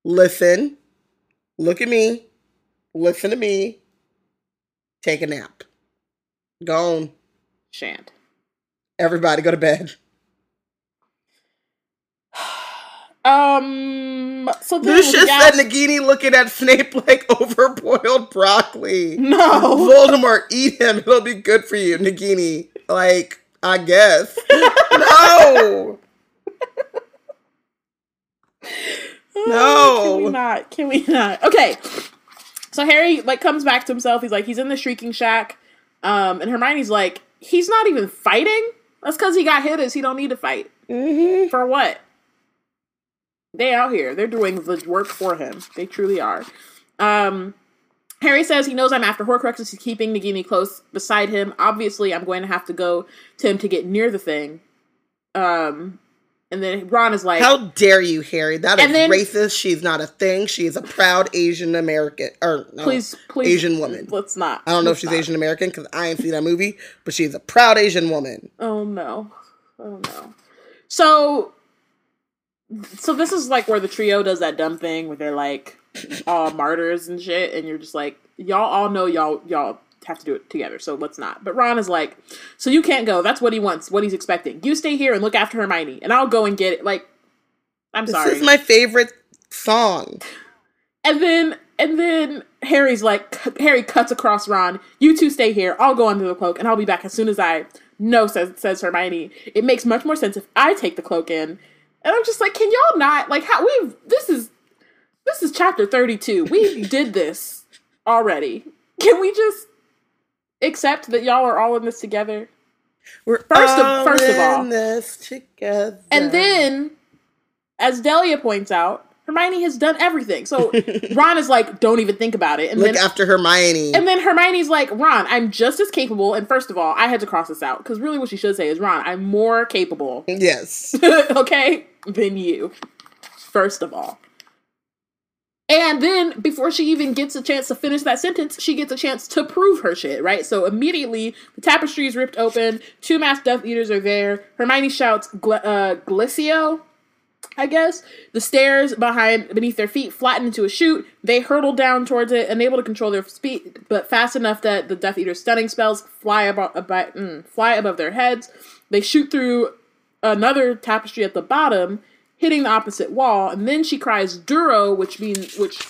Listen, look at me, listen to me. Take a nap. Gone. on. Shan't. Everybody go to bed. Um. So Lucius said Nagini looking at Snape like overboiled broccoli. No, Voldemort, eat him. It'll be good for you, Nagini. Like I guess. no. no. Can we not? Can we not? Okay. So Harry like comes back to himself. He's like he's in the shrieking shack. Um, and Hermione's like he's not even fighting. That's because he got hit. Is he don't need to fight mm-hmm. for what? They out here. They're doing the work for him. They truly are. Um, Harry says he knows I'm after Horcruxes. He's keeping Nagini close beside him. Obviously, I'm going to have to go to him to get near the thing. Um, and then Ron is like, "How dare you, Harry? That is then, racist. She's not a thing. She is a proud Asian American or no, please, please, Asian woman. Let's not. I don't know if she's not. Asian American because I ain't seen that movie, but she's a proud Asian woman. Oh no, oh no. So so this is like where the trio does that dumb thing where they're like all martyrs and shit, and you're just like, y'all all know y'all y'all have to do it together, so let's not. But Ron is like, so you can't go. That's what he wants, what he's expecting. You stay here and look after Hermione, and I'll go and get it. Like, I'm this sorry. This is my favorite song. And then and then Harry's like, Harry cuts across Ron. You two stay here. I'll go under the cloak, and I'll be back as soon as I. No, says says Hermione. It makes much more sense if I take the cloak in and I'm just like, can y'all not like how we've this is this is chapter 32. We did this already. Can we just accept that y'all are all in this together? We're first of first of all this together. And then as Delia points out, Hermione has done everything. So Ron is like, don't even think about it. And Look then, after Hermione. And then Hermione's like, Ron, I'm just as capable. And first of all, I had to cross this out because really what she should say is, Ron, I'm more capable. Yes. okay, than you. First of all. And then before she even gets a chance to finish that sentence, she gets a chance to prove her shit, right? So immediately the tapestry is ripped open. Two masked Death Eaters are there. Hermione shouts, Gl- uh, I guess. The stairs behind beneath their feet flatten into a chute. They hurtle down towards it, unable to control their speed, but fast enough that the Death Eater's stunning spells fly mm, fly above their heads. They shoot through another tapestry at the bottom, hitting the opposite wall, and then she cries "Duro," which means which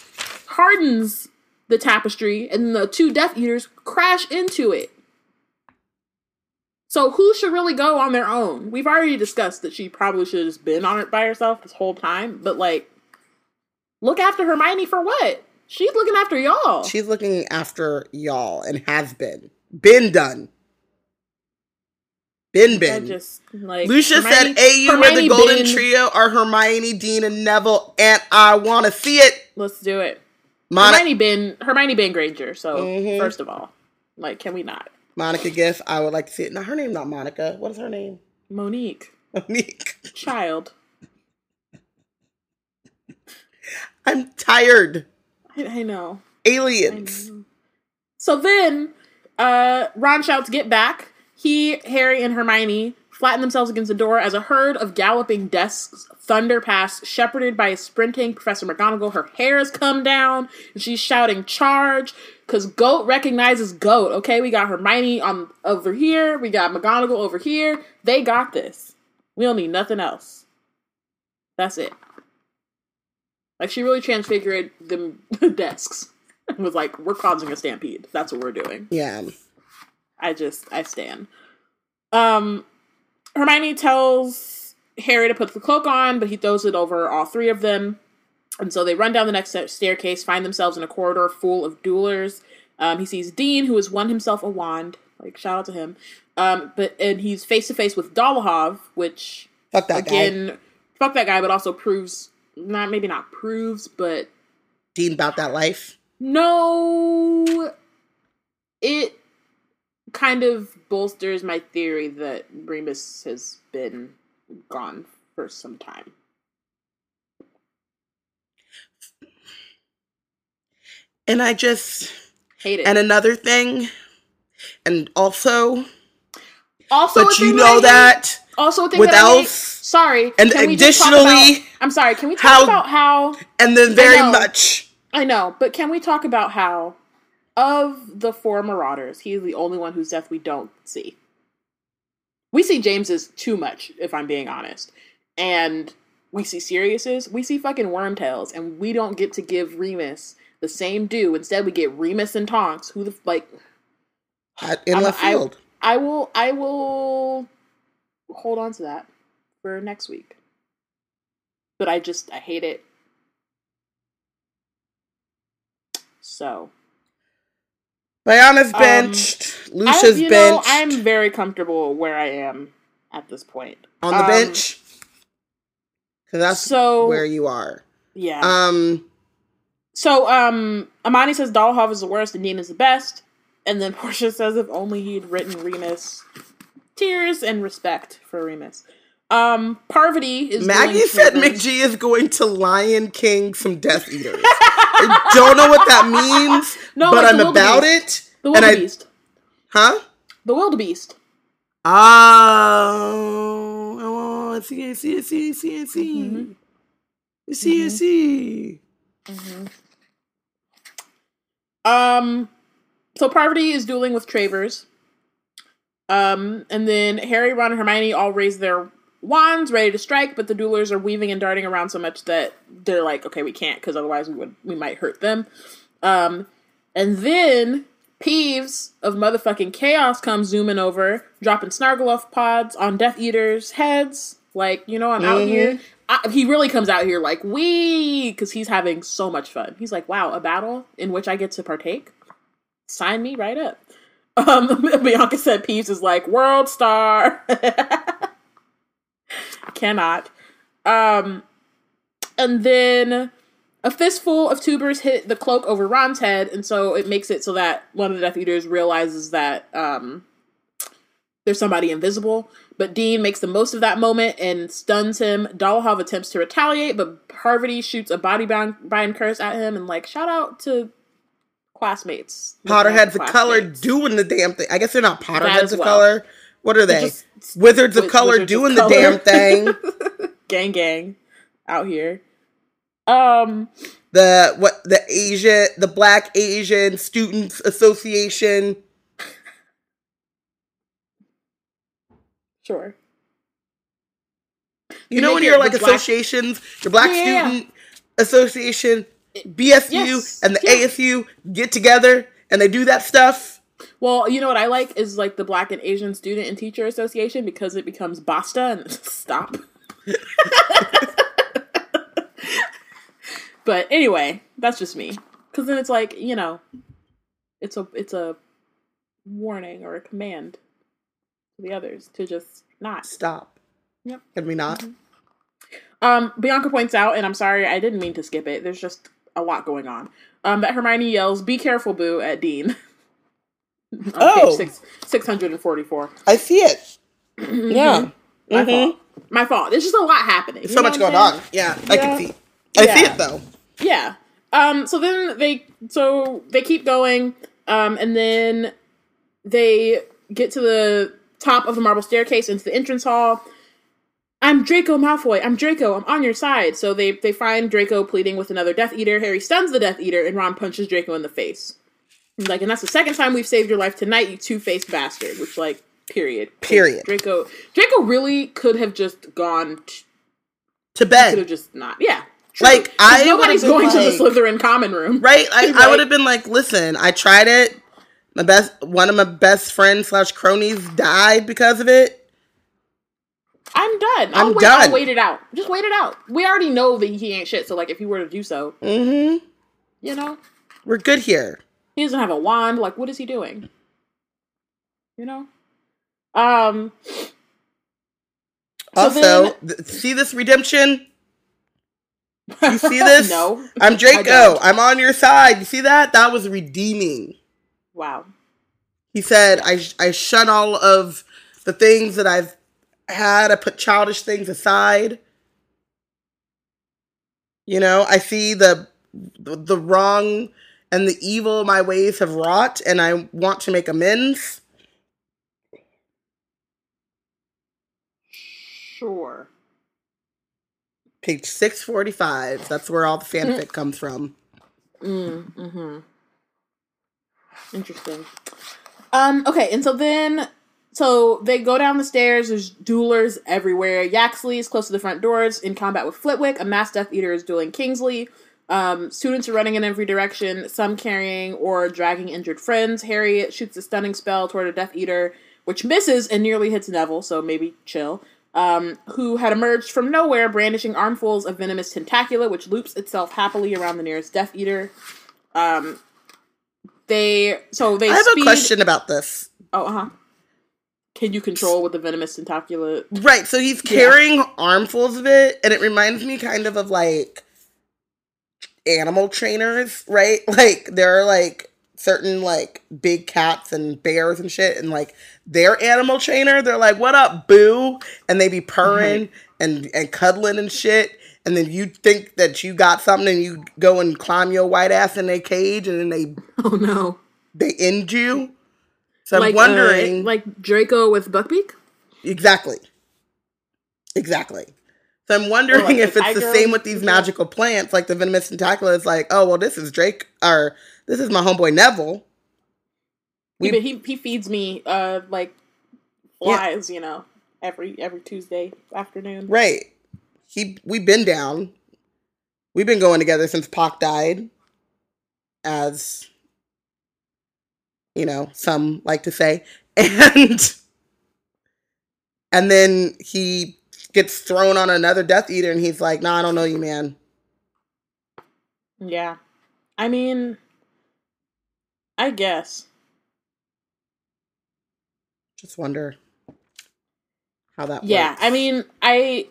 hardens the tapestry, and the two Death Eaters crash into it. So who should really go on their own? We've already discussed that she probably should have just been on it by herself this whole time, but like look after Hermione for what? She's looking after y'all. She's looking after y'all and has been. Been done. Been. Just, like, Lucia Hermione, said AU Hermione were the golden been- trio are Hermione, Dean, and Neville, and I wanna see it. Let's do it. Monica, Hermione Ben Hermione Ben Granger. So Mhm. first of all, like, can we not? Monica Giff, I would like to see it. Now her name not Monica. What is her name? Monique, Monique. child. I'm tired. I, I know. Aliens. So then, uh, Ron shouts, "Get back!" He, Harry, and Hermione flatten themselves against the door as a herd of galloping desks thunder past, shepherded by a sprinting Professor McGonagall. Her hair has come down, and she's shouting, "Charge!" Because Goat recognizes Goat. Okay, we got Hermione on over here. We got McGonagall over here. They got this. We don't need nothing else. That's it. Like she really transfigured the desks. and was like, "We're causing a stampede. That's what we're doing." Yeah. I just I stand. Um Hermione tells Harry to put the cloak on, but he throws it over all three of them. And so they run down the next staircase, find themselves in a corridor full of duelers. Um, he sees Dean, who has won himself a wand. Like shout out to him. Um, but and he's face to face with Dolohov, which Fuck that guy. again, fuck that guy, but also proves not maybe not proves, but Dean about that life. no, it kind of bolsters my theory that Remus has been gone for some time. And I just Hate it. and another thing, and also, also, but you know I that also with that I elves, Sorry, and can we just talk additionally, about- I'm sorry. Can we talk how- about how? and then very know. much. I know, but can we talk about how of the four Marauders, he's the only one whose death we don't see. We see James's too much, if I'm being honest, and we see Sirius's. We see fucking Wormtails, and we don't get to give Remus the same due. Instead, we get Remus and Tonks. Who the like? Hot in I'm- left I- field. I will. I will hold on to that for next week. But I just I hate it. So Bayana's Um, benched. I, Lucia's you know, benched. I'm very comfortable where I am at this point. on the um, bench. Cause that's So where you are. yeah. Um, so um, Amani says Dolohov is the worst and Dean is the best, and then Portia says if only he'd written Remus. Tears and respect for Remus. Um, Parvati is Maggie said. McGee is going to Lion King some Death Eaters. I don't know what that means, No, but like I'm about it. The and I, wildebeest. huh? The wildebeest. Oh, oh, I see, I see, I see, I see, I see. Mhm. I see, I Mhm. see. Um, so Parvati is dueling with Travers. Um, and then Harry, Ron, and Hermione all raise their wands, ready to strike, but the duelers are weaving and darting around so much that they're like, okay, we can't, because otherwise we would we might hurt them. Um, and then Peeves of motherfucking chaos comes zooming over, dropping Snargaluff pods on Death Eaters' heads. Like, you know, I'm out Mhm. here. I, he really comes out here like, we, because he's having so much fun. He's like, wow, a battle in which I get to partake? Sign me right up. Um, Bianca said Peeves is like, world star. Cannot. Um, and then a fistful of tubers hit the cloak over Ron's head, and so it makes it so that one of the Death Eaters realizes that um, there's somebody invisible. But Dean makes the most of that moment and stuns him. Dolohov attempts to retaliate, but Parvati shoots a body bind, bind curse at him. And like, shout out to classmates. Potterheads of color doing the damn thing. I guess they're not Potterheads of well. color. What are They're just Wizards of Wiz- color Wizards of doing the color. damn thing. gang gang out here. Um, the what the Asia the Black Asian Students Association. sure. You They know when you're like the Black- associations, the Black yeah. Student Association, BSU, Yes, and the yeah. ASU get together and they do that stuff. Well, you know what I like is like the Black and Asian Student and Teacher Association because it becomes BASTA and stop. but anyway, that's just me. Because then it's like you know, it's a it's a warning or a command to the others to just not stop. Yep. Can we not? Mm-hmm. Um, Bianca points out, and I'm sorry, I didn't mean to skip it. There's just a lot going on. Um, that Hermione yells, "Be careful, Boo!" at Dean. oh, six six hundred and forty four. I see it. yeah, my mm-hmm. fault. My fault. There's just a lot happening. so much going on. Yeah, I can see. I yeah. see it though. Yeah. Um. So then they so they keep going. Um. And then they get to the top of the marble staircase into the entrance hall. I'm Draco Malfoy. I'm Draco. I'm on your side. So they they find Draco pleading with another Death Eater. Harry stuns the Death Eater, and Ron punches Draco in the face. Like, and that's the second time we've saved your life tonight, you two faced bastard. Which, like, period. Period. Draco Draco really could have just gone t- to bed. Could have just not. Yeah. True. Like I nobody's going like, to the Slytherin common room, right? I, like, I would have been like, listen, I tried it. My best, one of my best friends slash cronies died because of it. I'm done. I'll I'm wait, done. I'll wait it out. Just wait it out. We already know that he ain't shit. So like, if he were to do so, mm-hmm. you know, we're good here. He doesn't have a wand. Like, what is he doing? You know. Um. So also, then... see this redemption. You see this? no. I'm Draco. I'm on your side. You see that? That was redeeming. Wow. He said, "I I shun all of the things that I've had. I put childish things aside. You know, I see the the wrong and the evil my ways have wrought, and I want to make amends. Sure. Page 645. That's where all the fanfic comes from. Mm, mm-hmm. Interesting. Um, okay, and so then so they go down the stairs. There's duelers everywhere. Yaxley is close to the front doors in combat with Flitwick. A mass Death Eater is dueling Kingsley. Um, students are running in every direction, some carrying or dragging injured friends. Harry shoots a stunning spell toward a Death Eater, which misses and nearly hits Neville, so maybe chill. Um, who had emerged from nowhere brandishing armfuls of venomous tentacula, which loops itself happily around the nearest Death Eater. Um, they so they. I have speed... a question about this. Oh, uh huh. Can you control with the venomous tentacula? Right. So he's carrying yeah. armfuls of it, and it reminds me kind of of like animal trainers, right? Like there are like certain like big cats and bears and shit, and like their animal trainer, they're like, "What up, boo?" and they be purring mm-hmm. and and cuddling and shit. And then you think that you got something, and you go and climb your white ass in their cage, and then they oh no, they end you. So like, I'm uh, wondering, uh, like Draco with Buckbeak. Exactly. Exactly. So I'm wondering like if it's the same with these magical plants, like the venomous tentacula is like, oh well, this is Drake or this is my homeboy Neville. We, yeah, he he feeds me uh like flies, yeah. you know, every every Tuesday afternoon. Right. He we've been down. We've been going together since Pac died. As you know, some like to say. And and then he gets thrown on another Death Eater and he's like, nah, I don't know you, man. Yeah. I mean I guess. Just wonder how that Yeah, works. I mean, I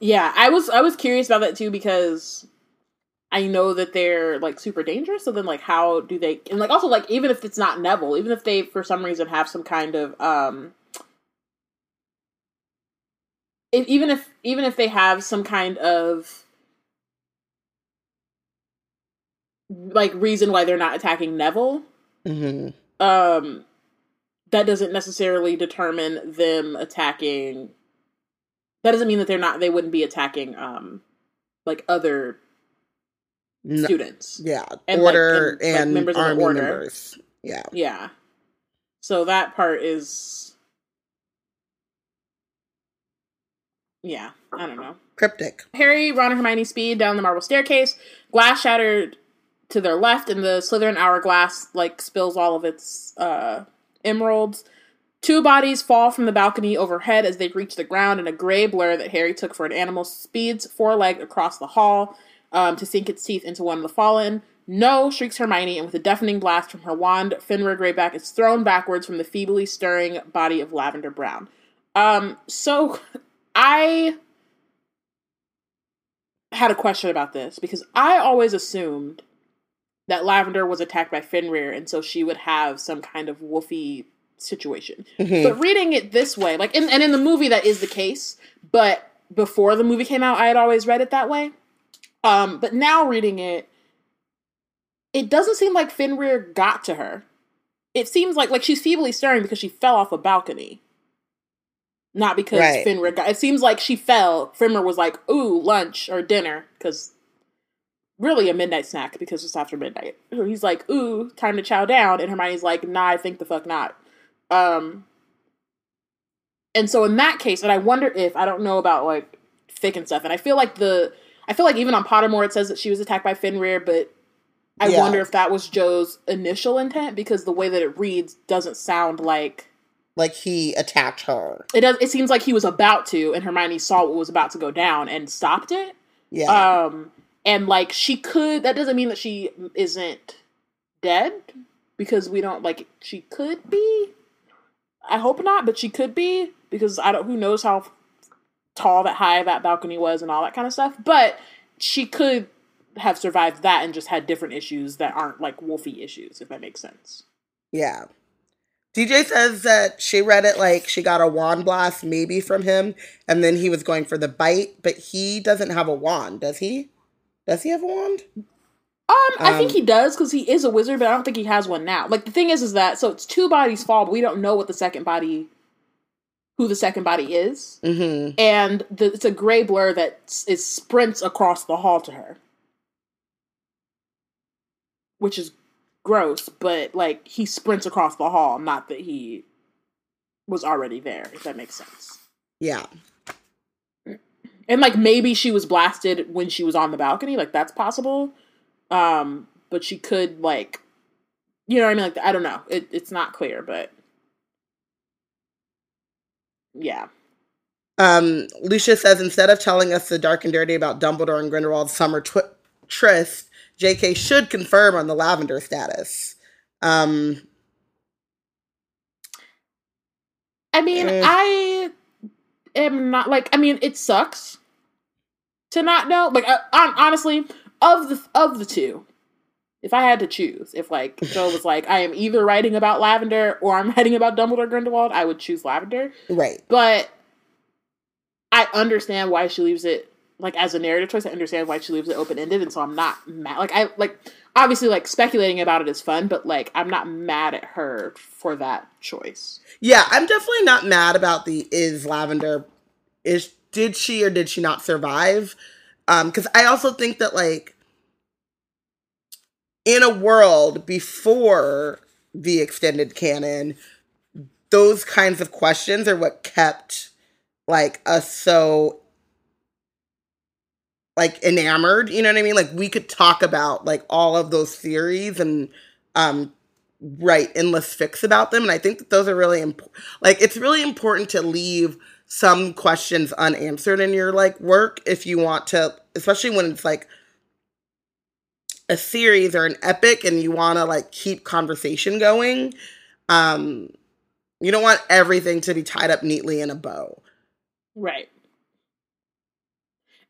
yeah, I was I was curious about that too because I know that they're like super dangerous. So then, like, how do they? And like, also, like, even if it's not Neville, even if they for some reason have some kind of um, if, even if even if they have some kind of like reason why they're not attacking Neville, mm-hmm. um, that doesn't necessarily determine them attacking. That doesn't mean that they're not. They wouldn't be attacking um, like other students. Yeah, and order like, and, and like members of the order. Members. Yeah, yeah. So that part is, yeah, I don't know. Cryptic. Harry, Ron, and Hermione speed down the marble staircase. Glass shattered to their left, and the Slytherin hourglass like spills all of its uh, emeralds. Two bodies fall from the balcony overhead as they reach the ground, and a gray blur that Harry took for an animal speeds four legged across the hall um, to sink its teeth into one of the fallen. No, shrieks Hermione, and with a deafening blast from her wand, Fenrir Greyback is thrown backwards from the feebly stirring body of Lavender Brown. Um, so I had a question about this because I always assumed that Lavender was attacked by Fenrir, and so she would have some kind of wolfy situation. Mm-hmm. But reading it this way, like, in, and in the movie that is the case, but before the movie came out, I had always read it that way. Um, but now reading it, it doesn't seem like Fenrir got to her. It seems like like she's feebly stirring because she fell off a balcony. Not because right. Fenrir got. It seems like she fell. Fenrir was like, "Ooh, lunch or dinner," because really a midnight snack because it's after midnight. He's like, "Ooh, time to chow down," and Hermione's like, "Nah, I think the fuck not." Um, and so in that case, and I wonder if I don't know about like Fic and stuff, and I feel like the I feel like even on Pottermore it says that she was attacked by Fenrir, but I yeah. wonder if that was Joe's initial intent because the way that it reads doesn't sound like like he attacked her. It does. It seems like he was about to, and Hermione saw what was about to go down and stopped it. Yeah. Um, and like she could. That doesn't mean that she isn't dead because we don't like. She could be. I hope not, but she could be because I don't. Who knows how tall that high that balcony was and all that kind of stuff. But she could have survived that and just had different issues that aren't like wolfy issues, if that makes sense. Yeah. DJ says that she read it like she got a wand blast maybe from him, and then he was going for the bite, but he doesn't have a wand, does he? Does he have a wand? Um, I um, think he does because he is a wizard, but I don't think he has one now. Like the thing is, is that so it's two bodies fall, but we don't know what the second body who the second body is, mm-hmm. and the, it's a gray blur that is sprints across the hall to her, which is gross. But like he sprints across the hall, not that he was already there. If that makes sense. Yeah. And like maybe she was blasted when she was on the balcony, like that's possible. Um, but she could like, you know what I mean? Like I don't know. It, it's not clear, but yeah. Um, Lucia says instead of telling us the dark and dirty about Dumbledore and Grindelwald's summer twi- tryst, J.K. should confirm on the lavender status. Um, I mean, uh, I am not like. I mean, it sucks to not know. Like, uh, honestly, of the of the two, if I had to choose, if like Joe was like, I am either writing about Lavender or I'm writing about Dumbledore Grindelwald, I would choose Lavender. Right. But I understand why she leaves it like as a narrative choice. I understand why she leaves it open ended, and so I'm not mad. Like I like obviously like speculating about it is fun, but like I'm not mad at her for that choice. Yeah, I'm definitely not mad about the is Lavender is did she or did she not survive? Um, because I also think that like in a world before the extended canon, those kinds of questions are what kept like us so like enamored, you know what I mean? Like we could talk about like all of those theories and um write endless fics about them and I think that those are really important. Like it's really important to leave some questions unanswered in your like work if you want to especially when it's like a series or an epic and you want to like keep conversation going um you don't want everything to be tied up neatly in a bow right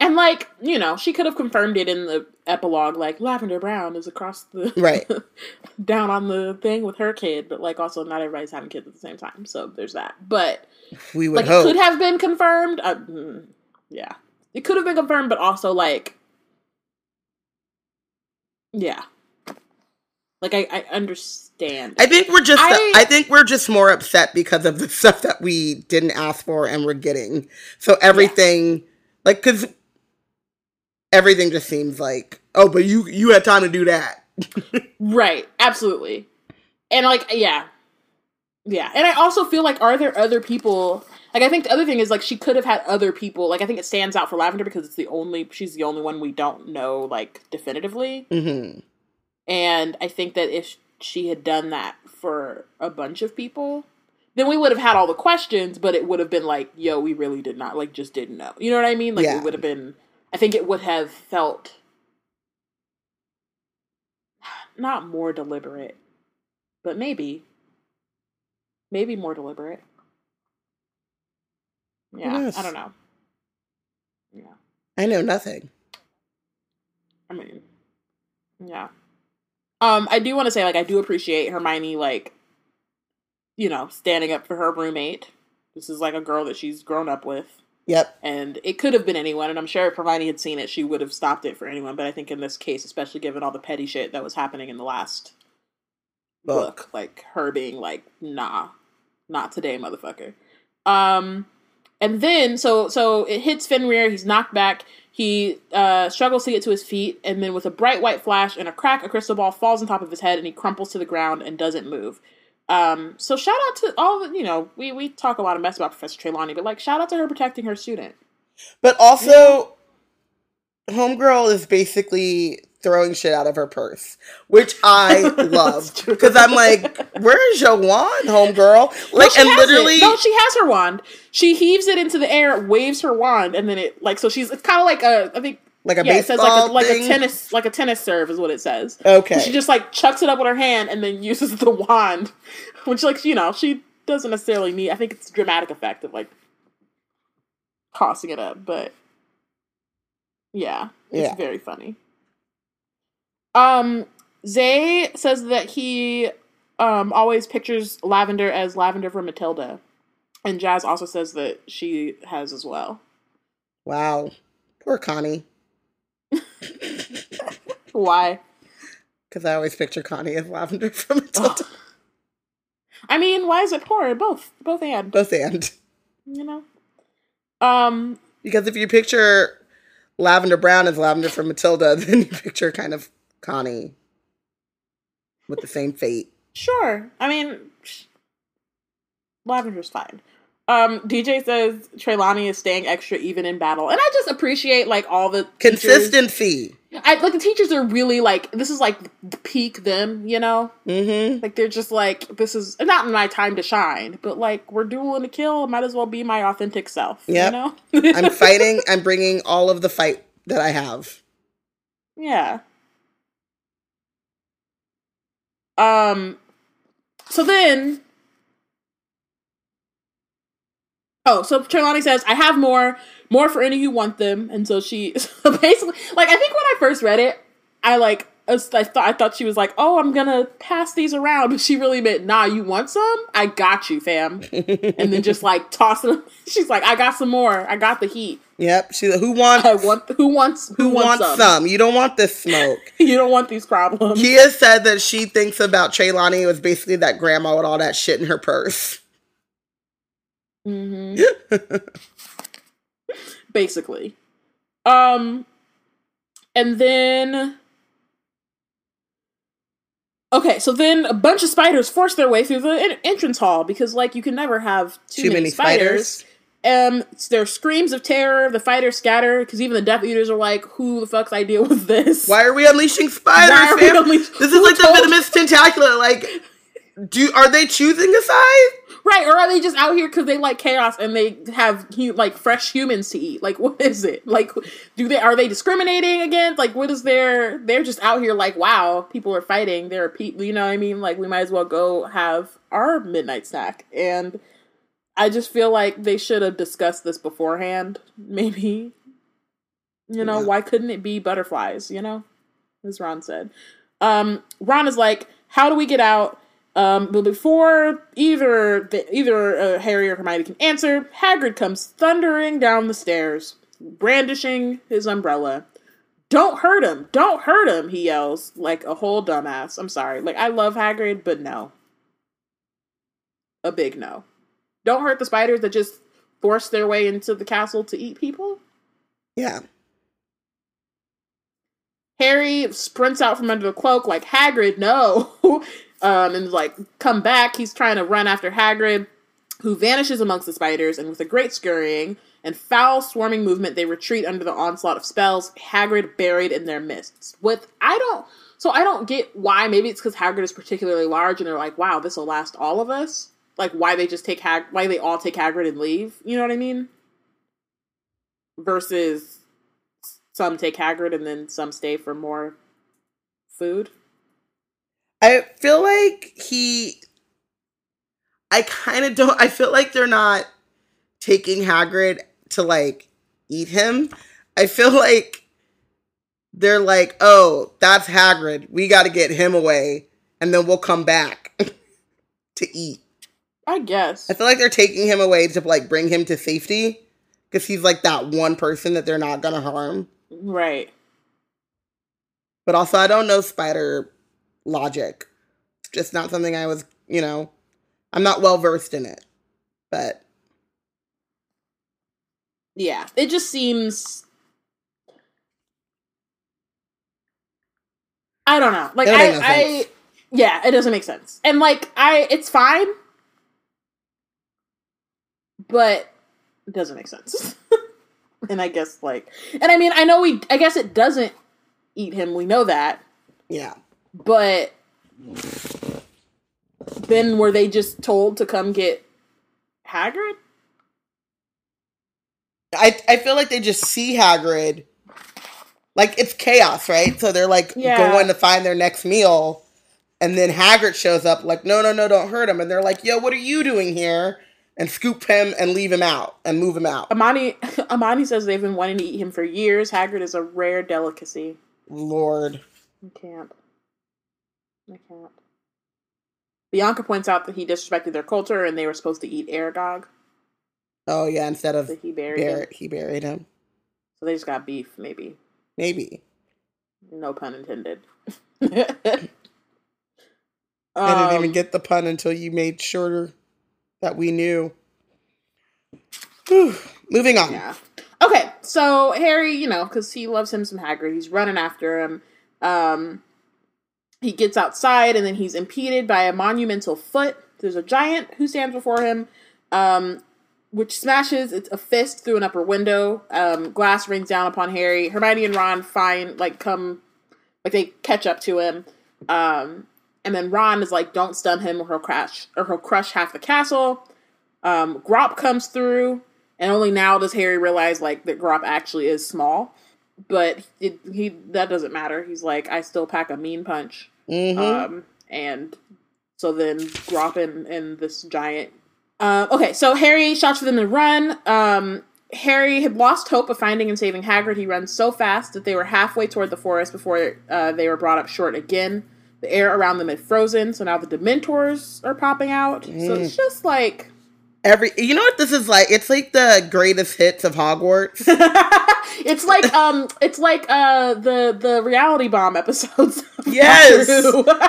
and like you know she could have confirmed it in the epilogue like lavender brown is across the right down on the thing with her kid but like also not everybody's having kids at the same time so there's that but we would like hope. it could have been confirmed uh, mm, yeah it could have been confirmed but also like yeah. Like I, I understand. I think we're just I, I, think we're just more upset because of the stuff that we didn't ask for and we're getting. So everything yeah. like cuz everything just seems like, "Oh, but you you had time to do that." right. Absolutely. And like yeah. Yeah. And I also feel like are there other people like I think the other thing is like she could have had other people. Like I think it stands out for Lavender because it's the only she's the only one we don't know like definitively. Mm-hmm. And I think that if she had done that for a bunch of people, then we would have had all the questions, but it would have been like, yo, we really did not, like, just didn't know. You know what I mean? Like, yeah. it would have been, I think it would have felt not more deliberate, but maybe, maybe more deliberate. Yeah, I don't know. Yeah. I know nothing. I mean, yeah. Um, I do want to say, like, I do appreciate Hermione, like, you know, standing up for her roommate. This is like a girl that she's grown up with. Yep. And it could have been anyone, and I'm sure if Hermione had seen it, she would have stopped it for anyone. But I think in this case, especially given all the petty shit that was happening in the last book, book like her being like, "Nah, not today, motherfucker." Um, and then so so it hits Fenrir. He's knocked back. He uh, struggles to get to his feet, and then with a bright white flash and a crack, a crystal ball falls on top of his head, and he crumples to the ground and doesn't move. Um, so shout out to all the, you know, we, we talk a lot of mess about Professor Trelawney, but like shout out to her protecting her student. But also, yeah. Homegirl is basically throwing shit out of her purse, which I love because I'm like, "Where's your wand, homegirl?" Like, no, and literally, it. no, she has her wand. She heaves it into the air, waves her wand, and then it like so she's it's kind of like a I think like a yeah, baseball it says like a, like a tennis like a tennis serve is what it says. Okay, and she just like chucks it up with her hand and then uses the wand, which like you know she doesn't necessarily need. I think it's dramatic effect of like tossing it up, but yeah, it's yeah. very funny. Um, Zay says that he um always pictures Lavender as Lavender from Matilda, and Jazz also says that she has as well. Wow, poor Connie. Why? Because I always picture Connie as Lavender from Matilda. Oh. I mean, why is it poor? Both, both and both and. You know, um, because if you picture Lavender Brown as Lavender from Matilda, then you picture kind of Connie with the same fate. Sure. I mean, Lavender's fine. Um, DJ says Trelawney is staying extra even in battle, and I just appreciate like all the consistency. Teachers. I like the teachers are really like this is like the peak them, you know. Mm-hmm. Like they're just like this is not my time to shine, but like we're dueling to kill. Might as well be my authentic self. Yeah, you know. I'm fighting. I'm bringing all of the fight that I have. Yeah. Um. So then Oh, so Trelawney says, I have more, more for any who want them. And so she so basically like I think when I first read it, I like I thought I thought she was like, "Oh, I'm gonna pass these around," but she really meant, "Nah, you want some? I got you, fam." and then just like tossing them. She's like, "I got some more. I got the heat." Yep. She like, who wants? I want who wants who, who wants, wants some? You don't want this smoke. you don't want these problems. Kia said that she thinks about Trelawney was basically that grandma with all that shit in her purse. Mm-hmm. Basically. Um and then Okay, so then a bunch of spiders force their way through the entrance hall because like you can never have too, too many, many, spiders. spiders. Um, there are screams of terror. The fighters scatter because even the Death Eaters are like, "Who the fuck's idea was this? Why are we unleashing spiders? We unleash- this is like the venomous tentacula. Like, do are they choosing a side? Right, or are they just out here because they like chaos and they have like fresh humans to eat? Like, what is it? Like, do they are they discriminating against? Like, what is their? They're just out here like, wow, people are fighting. There are people, you know what I mean? Like, we might as well go have our midnight snack. And I just feel like they should have discussed this beforehand. Maybe, you know, yeah. why couldn't it be butterflies? You know, as Ron said. Um, Ron is like, how do we get out? Um, but before either the, either uh, Harry or Hermione can answer, Hagrid comes thundering down the stairs, brandishing his umbrella. Don't hurt him! Don't hurt him! He yells like a whole dumbass. I'm sorry. Like I love Hagrid, but no. A big no. Don't hurt the spiders that just forced their way into the castle to eat people. Yeah. Harry sprints out from under the cloak like Hagrid, no. um, and like come back. He's trying to run after Hagrid, who vanishes amongst the spiders, and with a great scurrying, and foul swarming movement, they retreat under the onslaught of spells, Hagrid buried in their midst. With I don't so I don't get why. Maybe it's because Hagrid is particularly large, and they're like, "Wow, this will last all of us." Like, why they just take Hag, why they all take Hagrid and leave? You know what I mean? Versus some take Hagrid and then some stay for more food. I feel like he. I kind of don't. I feel like they're not taking Hagrid to like eat him. I feel like they're like, oh, that's Hagrid. We got to get him away, and then we'll come back to eat. I guess. I feel like they're taking him away to like bring him to safety because he's like that one person that they're not gonna harm. Right. But also, I don't know spider logic. It's just not something I was, you know, I'm not well versed in it. But yeah, it just seems I don't know. Like I, no I yeah, it doesn't make sense. And like I it's fine. But it doesn't make sense. and I guess like and I mean I know we I guess it doesn't eat him, we know that. Yeah. But then were they just told to come get Hagrid? I I feel like they just see Hagrid like it's chaos, right? So they're like yeah. going to find their next meal, and then Hagrid shows up, like, no, no, no, don't hurt him. And they're like, yo, what are you doing here? And scoop him and leave him out and move him out. Amani Amani says they've been wanting to eat him for years. Hagrid is a rare delicacy. Lord. I can't. I can't. Bianca points out that he disrespected their culture and they were supposed to eat Aragog. Oh yeah, instead of he buried him. He buried him. So they just got beef, maybe. Maybe. No pun intended. I didn't even um, get the pun until you made sure that we knew. Whew. Moving on. Yeah. Okay, so Harry, you know, because he loves him some Hagrid, he's running after him. Um, he gets outside and then he's impeded by a monumental foot. There's a giant who stands before him. Um, which smashes it's a fist through an upper window. Um, glass rings down upon Harry. Hermione and Ron find like come like they catch up to him. Um, and then Ron is like, "Don't stun him, or he'll crash, or he'll crush half the castle." Um, Grawp comes through, and only now does Harry realize like that Grawp actually is small. But it, he that doesn't matter. He's like, I still pack a mean punch. Mm-hmm. Um, and so then Grawp and, and this giant uh, okay, so Harry shouts for them to run. Um, Harry had lost hope of finding and saving Hagrid. He runs so fast that they were halfway toward the forest before uh, they were brought up short again. The air around them had frozen, so now the Dementors are popping out. Mm. So it's just like every. You know what this is like? It's like the greatest hits of Hogwarts. it's like um, it's like uh the the reality bomb episodes. Yes,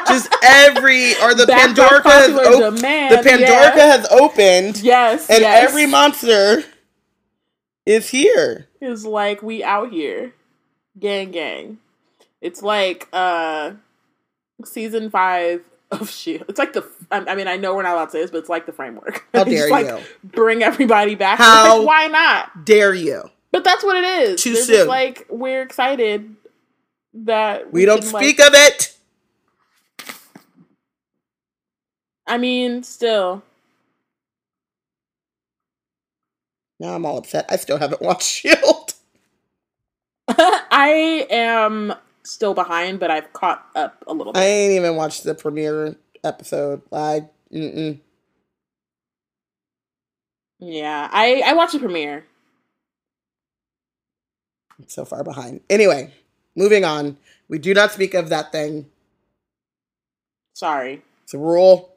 just every or the Back Pandora has op- the Pandora yeah. has opened. Yes, and yes. every monster is here. Is like we out here, gang gang. It's like uh season five of Shield. It's like the. I mean, I know we're not allowed to say this, but it's like the framework. How dare like, you? Bring everybody back. How? Like, why not? Dare you? But that's what it is. Too soon. like we're excited that we, we don't can, speak like, of it. I mean, still. Now I'm all upset. I still haven't watched Shield. I am still behind, but I've caught up a little bit. I ain't even watched the premiere episode. I mm-mm. Yeah, I I watched the premiere. so far behind. Anyway, moving on. We do not speak of that thing. Sorry. It's a rule.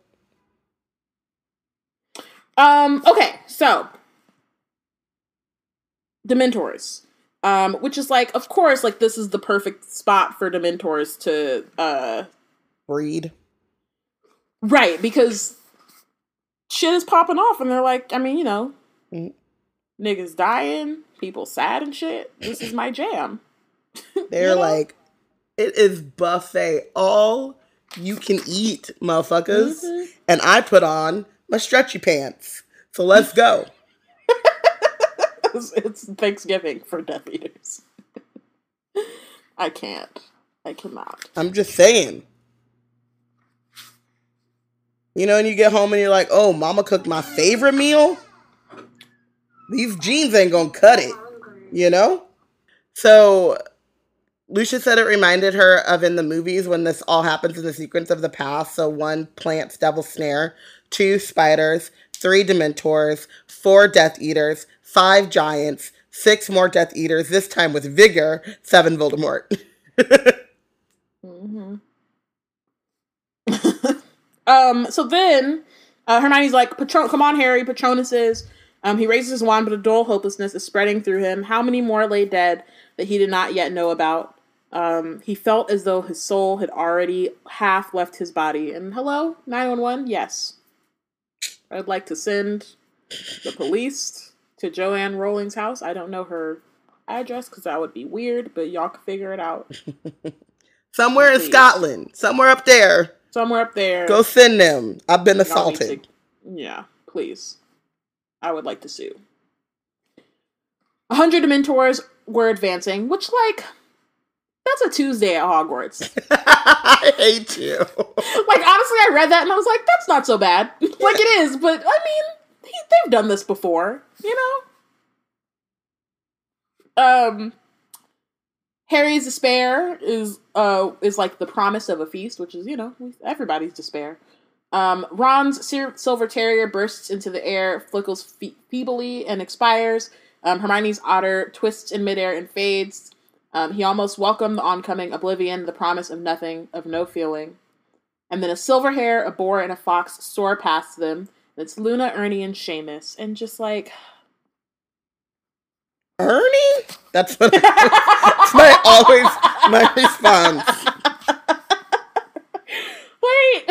Um, okay, so Dementors. Um, which is like, of course, like this is the perfect spot for Dementors to uh breed. Right, because shit is popping off and they're like, I mean, you know, mm. niggas dying, people sad and shit. This is my jam. They're you know? like, it is buffet. All you can eat, motherfuckers. Mm-hmm. And I put on my stretchy pants. So let's go. Because it's Thanksgiving for Death Eaters. I can't. I cannot. I'm just saying. You know, and you get home and you're like, oh, mama cooked my favorite meal? These jeans ain't gonna cut it, you know? So Lucia said it reminded her of in the movies when this all happens in the sequence of the past. So one plants Devil's Snare, two spiders, three Dementors, four Death Eaters, five giants, six more Death Eaters, this time with vigor, seven Voldemort. mm-hmm. um, so then uh, Hermione's like, Patron- come on, Harry, Patronus is. Um, he raises his wand, but a dull hopelessness is spreading through him. How many more lay dead that he did not yet know about? Um, he felt as though his soul had already half left his body. And hello, 911? Yes. I'd like to send the police to Joanne Rowling's house. I don't know her address because that would be weird, but y'all can figure it out. Somewhere Please. in Scotland. Somewhere up there. Somewhere up there. Go send them. I've been assaulted. To, yeah, please. I would like to sue. A hundred Dementors were advancing, which, like, that's a Tuesday at Hogwarts. I hate you. like, honestly, I read that and I was like, that's not so bad. like, it is, but I mean, he, they've done this before, you know? Um, Harry's despair is uh is like the promise of a feast, which is you know everybody's despair. Um, Ron's silver terrier bursts into the air, flickles fe- feebly, and expires. Um, Hermione's otter twists in midair and fades. Um, he almost welcomed the oncoming oblivion, the promise of nothing, of no feeling. And then a silver hare, a boar, and a fox soar past them. And it's Luna, Ernie, and Seamus. And just like. Ernie? That's what that's my always my response. Wait.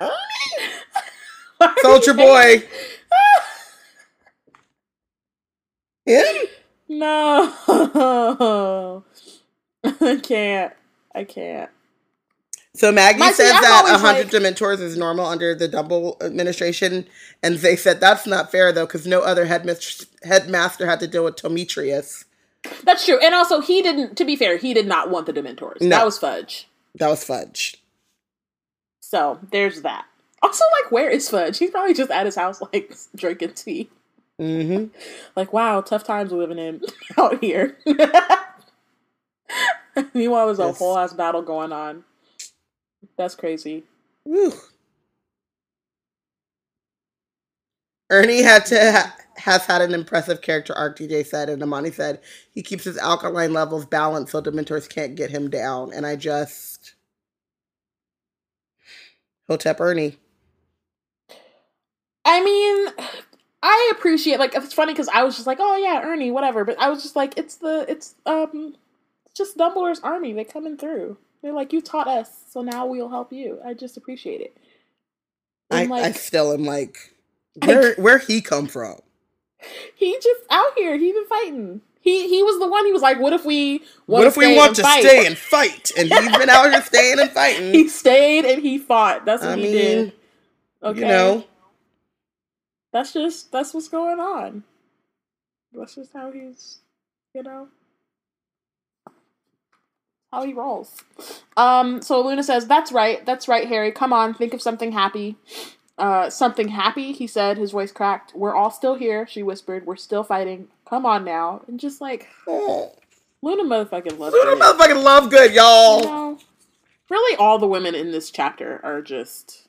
Ernie? Soldier boy. Him? No. I can't. I can't. So Maggie My, says see, that 100 like... Dementors is normal under the Dumble administration, and they said that's not fair though, because no other headmaster, headmaster had to deal with Demetrius. That's true, and also he didn't. To be fair, he did not want the Dementors. No. That was Fudge. That was Fudge. So there's that. Also, like, where is Fudge? He's probably just at his house, like drinking tea. Mm-hmm. Like, wow, tough times living in out here. Meanwhile, there's a yes. whole ass battle going on. That's crazy. Ernie had to ha- has had an impressive character arc. DJ said, and Amani said he keeps his alkaline levels balanced so Dementors can't get him down. And I just Hotep Ernie. I mean, I appreciate like it's funny because I was just like, oh yeah, Ernie, whatever. But I was just like, it's the it's um, just Dumbledore's army. They're coming through. They're like, you taught us, so now we'll help you. I just appreciate it. I like, I still am like, where I, where he come from? He just out here. He been fighting. He he was the one. He was like, "What if we what if we want to fight? stay and fight?" And he's been out here staying and fighting. He stayed and he fought. That's what I he mean, did. Okay, you know, that's just that's what's going on. That's just how he's, you know, how he rolls. Um, so Luna says, "That's right, that's right, Harry. Come on, think of something happy." Uh, something happy, he said. His voice cracked. We're all still here, she whispered. We're still fighting. Come on now, and just like. Luna motherfucking love. Luna motherfucking love good, y'all. You know, really, all the women in this chapter are just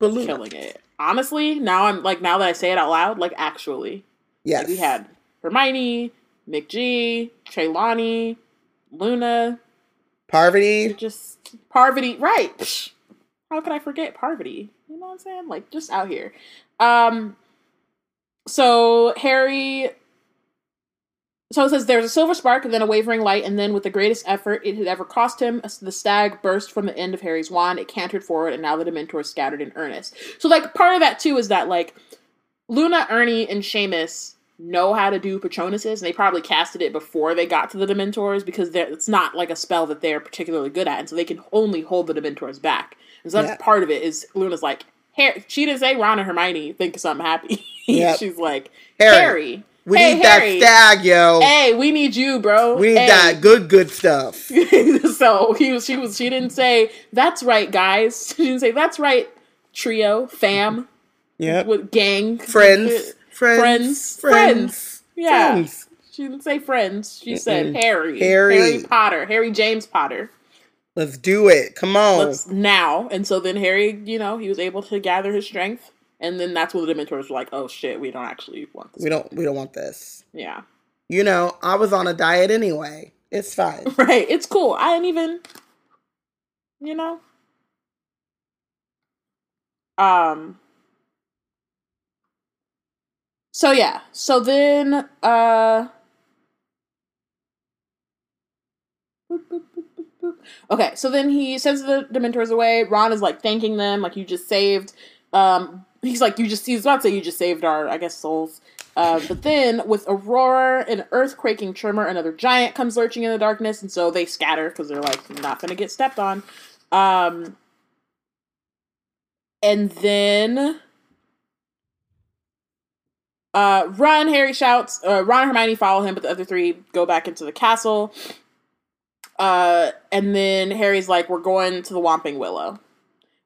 killing it honestly, now I'm like now that I say it out loud, like actually. Yes. Like, we had Hermione, McG, Trelawney, Luna, Parvati. Just Parvati, right. How could I forget Parvati? You know what I'm saying? Like just out here. Um so Harry so it says there's a silver spark and then a wavering light, and then with the greatest effort it had ever cost him, the stag burst from the end of Harry's wand. It cantered forward, and now the Dementors scattered in earnest. So, like, part of that too is that like Luna, Ernie, and Seamus know how to do Patronuses, and they probably casted it before they got to the Dementors because it's not like a spell that they're particularly good at, and so they can only hold the Dementors back. And so that's yeah. part of it. Is Luna's like, Harry, she didn't say Ron and Hermione think something happy. Yep. She's like Harry. Harry We Hey, need Harry. that stag, yo. Hey, we need you, bro. we need Hey. that good, good stuff. so he was, she was, she didn't say that's right, guys. She didn't say that's right, trio, fam, Yeah. with gang, Friends. Friends. friends, Friends. Yeah, Friends. she didn't say friends. She said Mm-mm. Harry, Harry. Harry Potter, Harry James Potter. Let's do it. Come on. Let's now. And so then Harry, you know, he was able to gather his strength, and then that's when the Dementors were like, "Oh shit, we don't actually want this." we don't we don't want this. Yeah, You know, I was on a diet anyway. It's fine. right. It's cool. I didn't even, you know. Um. So yeah. So then, uh. Okay, so then he sends the Dementors away. Ron is like thanking them, like you just saved. Um, he's like, you just. He's about to say you just saved our, I guess, souls. Uh, but then, with a roar, and an earthquaking tremor, another giant comes lurching in the darkness, and so they scatter because they're like not gonna get stepped on. Um, and then, uh, run! Harry shouts. Uh, Ron and Hermione follow him, but the other three go back into the castle. Uh, and then Harry's like, "We're going to the Whomping Willow."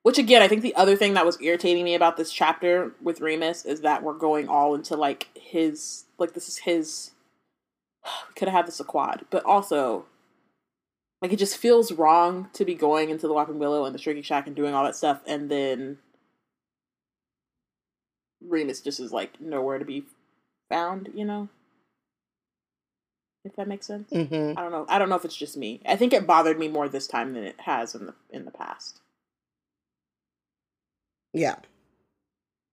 Which again, I think the other thing that was irritating me about this chapter with Remus is that we're going all into like his like this is his. Could have had this a quad, but also, like it just feels wrong to be going into the Whomping Willow and the Shrieking Shack and doing all that stuff, and then Remus just is like nowhere to be found. You know, if that makes sense. hmm I don't know. I don't know if it's just me. I think it bothered me more this time than it has in the in the past. Yeah.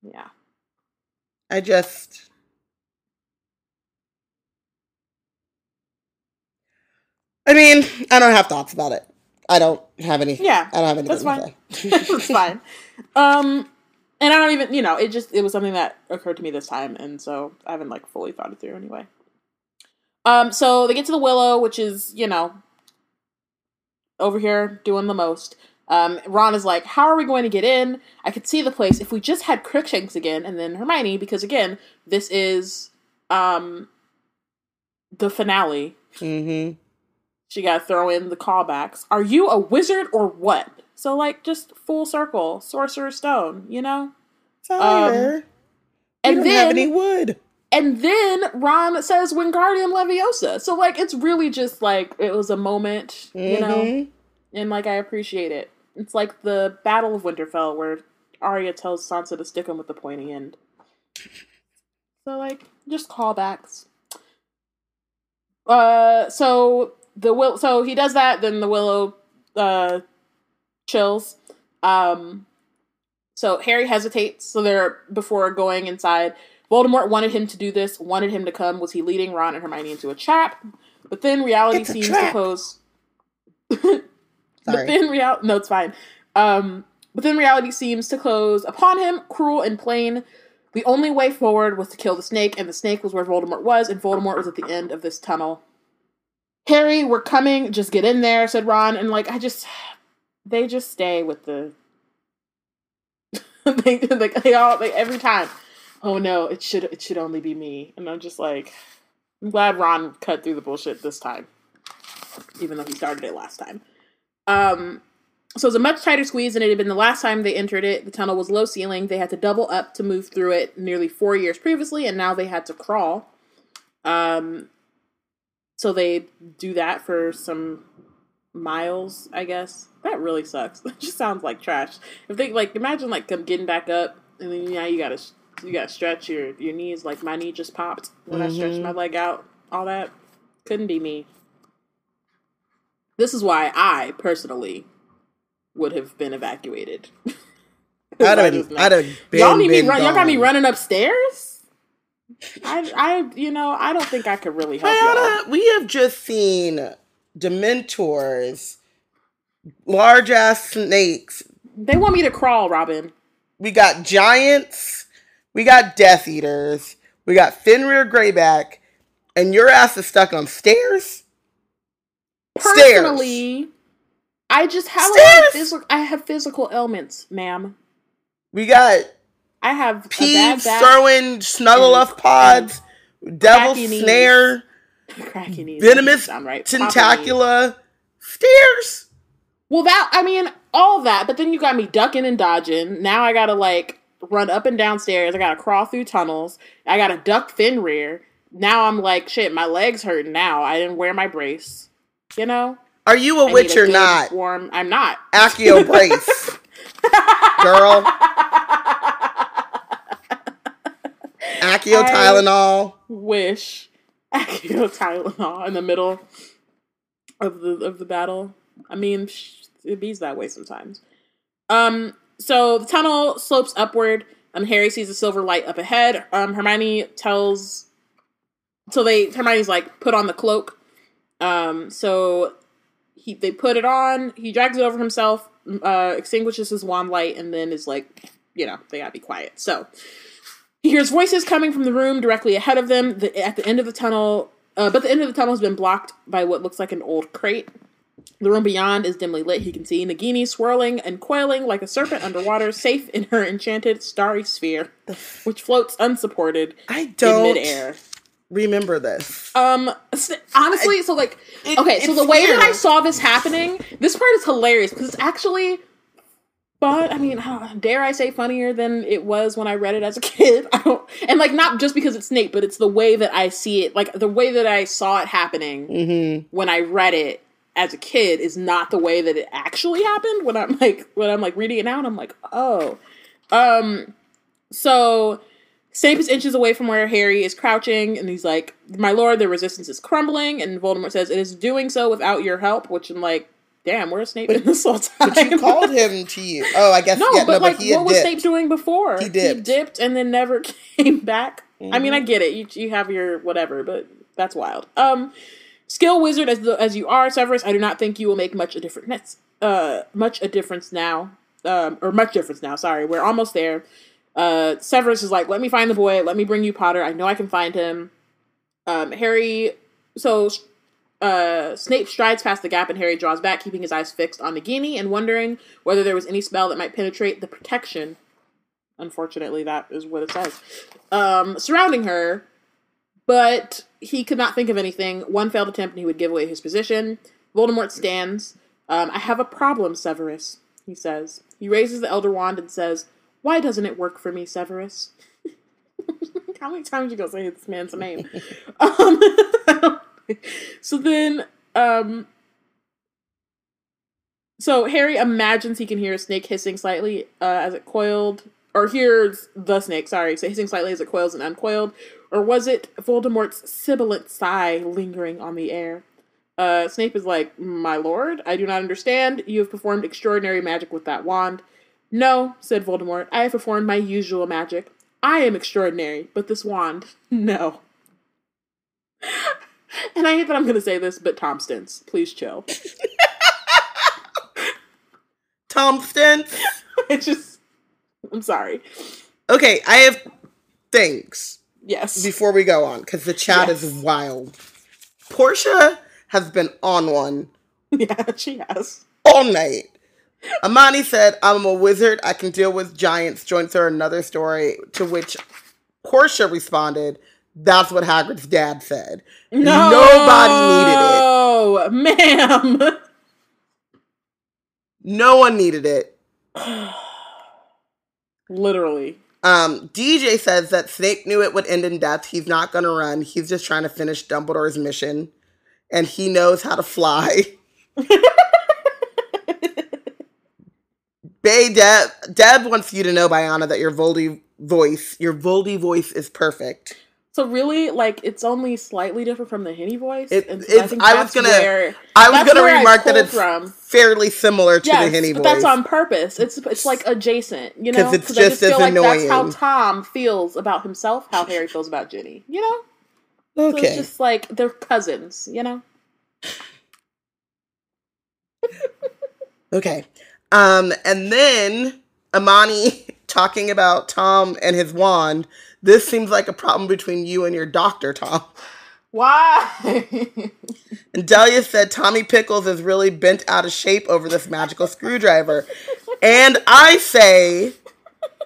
Yeah. I just I mean, I don't have thoughts about it. I don't have any Yeah, I don't have anything that's fine. to say. It's fine. Um, and I don't even, you know, it just it was something that occurred to me this time, and so I haven't like fully thought it through anyway. Um, so they get to the willow, which is you know over here doing the most. Um, Ron is like, "How are we going to get in? I could see the place if we just had Crookshanks again." And then Hermione, because again, this is um the finale. hmm She got to throw in the callbacks. Are you a wizard or what? So like just full circle, sorcerer's stone, you know. Fire. you And don't then have any wood. and then Ron says Wingardium Leviosa. So like it's really just like it was a moment, you know, Mhm. and like I appreciate it. It's like the Battle of Winterfell where Arya tells Sansa to stick him with the pointy end. So like just callbacks. Uh, so the will so he does that. Then the Willow uh chills. Um, so Harry hesitates. So they're before going inside. Voldemort wanted him to do this. Wanted him to come. Was he leading Ron and Hermione into a trap? But then reality seems to trap. close. But then reality, no, it's fine. Um, but then reality seems to close upon him, cruel and plain. The only way forward was to kill the snake, and the snake was where Voldemort was, and Voldemort was at the end of this tunnel. Harry, we're coming. Just get in there," said Ron, and like I just, they just stay with the. they like they all like every time. Oh no! It should it should only be me, and I'm just like, I'm glad Ron cut through the bullshit this time, even though he started it last time. Um, so it was a much tighter squeeze than it had been the last time they entered it. The tunnel was low ceiling. They had to double up to move through it nearly four years previously, and now they had to crawl. Um, so they do that for some miles, I guess. That really sucks. That just sounds like trash. If they like, imagine like them getting back up, and then now you gotta you gotta stretch your your knees. Like my knee just popped when I stretched my leg out. All that couldn't be me. This is why I personally would have been evacuated. I'd I have. I'd have been, y'all need me run. Y'all got me running upstairs. I, I, you know, I don't think I could really help y'all. We have just seen Dementors, large ass snakes. They want me to crawl, Robin. We got giants. We got Death Eaters. We got Fenrir Greyback. And your ass is stuck on stairs? Stairs. Personally, I just have a lot of physical. I have physical ailments, ma'am. We got I have a bad Peeves back. throwing Snargaluff pods. devil snare, venomous right. tentacula, stairs. Well, that I mean, all that, but then you got me ducking and dodging. Now I gotta like run up and down stairs. I gotta crawl through tunnels. I gotta duck Fenrir. Now I'm like, shit, my legs hurting now. I didn't wear my brace. You know? Are you a I witch or not? Warm. I'm not. Accio brace. Girl. Accio Tylenol. Wish. Accio Tylenol in the middle of the of the battle. I mean, it bees that way sometimes. Um, so the tunnel slopes upward. Um, Harry sees a silver light up ahead. Um, Hermione tells, so they Hermione's like put on the cloak. Um, so he they put it on. He drags it over himself, uh, extinguishes his wand light, and then is like, you know, they gotta be quiet. So he hears voices coming from the room directly ahead of them. The, at the end of the tunnel, uh, but the end of the tunnel has been blocked by what looks like an old crate. The room beyond is dimly lit. He can see Nagini swirling and coiling like a serpent underwater, safe in her enchanted starry sphere, which floats unsupported I don't in midair. Remember this. Um, honestly, so like, it, okay, so the way that I saw this happening, this part is hilarious because it's actually but I mean, dare I say funnier than it was when I read it as a kid? I don't, and like not just because it's Snape, but it's the way that I see it, like the way that I saw it happening mm-hmm. when I read it as a kid is not the way that it actually happened when I'm like when I'm like reading it now and I'm like, oh. Um so Snape is inches away from where Harry is crouching and he's like, My lord, the resistance is crumbling, and Voldemort says it is doing so without your help, which I'm like, damn, where's Snape but, in this whole time? But you called him to you. Oh, I guess no, yeah, but no, like but what was dipped. Snape doing before? He dipped. He dipped and then never came back. Mm-hmm. I mean, I mm-hmm. get it. You you have your whatever, but that's wild. Um Skill wizard as the, as you are, Severus, I do not think you will make much a difference. Uh, much a difference now, um, or much difference now. Sorry, we're almost there. Uh, Severus is like, let me find the boy. Let me bring you Potter. I know I can find him. Um, Harry. So uh, Snape strides past the gap and Harry draws back, keeping his eyes fixed on Nagini and wondering whether there was any spell that might penetrate the protection. Unfortunately, that is what it says. Um, surrounding her, but he could not think of anything. One failed attempt and he would give away his position. Voldemort stands. Um, I have a problem, Severus, he says. He raises the Elder Wand and says, Why doesn't it work for me, Severus? How many times you gonna say this man's name? um, so then, um, so Harry imagines he can hear a snake hissing slightly uh, as it coiled, or hears the snake, sorry, so hissing slightly as it coils and uncoiled, or was it Voldemort's sibilant sigh lingering on the air? Uh, Snape is like, My lord, I do not understand. You have performed extraordinary magic with that wand. No, said Voldemort, I have performed my usual magic. I am extraordinary, but this wand, no. and I hate that I'm going to say this, but Tom Stintz, please chill. Tom Stintz? it's just, I'm sorry. Okay, I have things. Yes. Before we go on, because the chat yes. is wild. Portia has been on one. Yeah, she has. All night. Amani said, I'm a wizard. I can deal with giants. Joints are another story, to which Portia responded, That's what Hagrid's dad said. No, Nobody needed it. Oh, ma'am. No one needed it. Literally. Um, DJ says that Snape knew it would end in death. He's not going to run. He's just trying to finish Dumbledore's mission, and he knows how to fly. Bay Deb Deb wants you to know, Bianca, that your Voldy voice, your Voldy voice, is perfect. So really, like it's only slightly different from the Henny voice. It, it's, I, I was gonna, where, I was gonna remark that it's from. fairly similar to yes, the Henny voice. But that's on purpose. It's it's like adjacent, you know. Because it's just, I just feel like annoying. That's how Tom feels about himself. How Harry feels about Ginny. You know. Okay. So it's just like they're cousins. You know. okay. Um, and then Amani talking about Tom and his wand this seems like a problem between you and your doctor, Tom. Why? and Delia said Tommy Pickles is really bent out of shape over this magical screwdriver. And I say,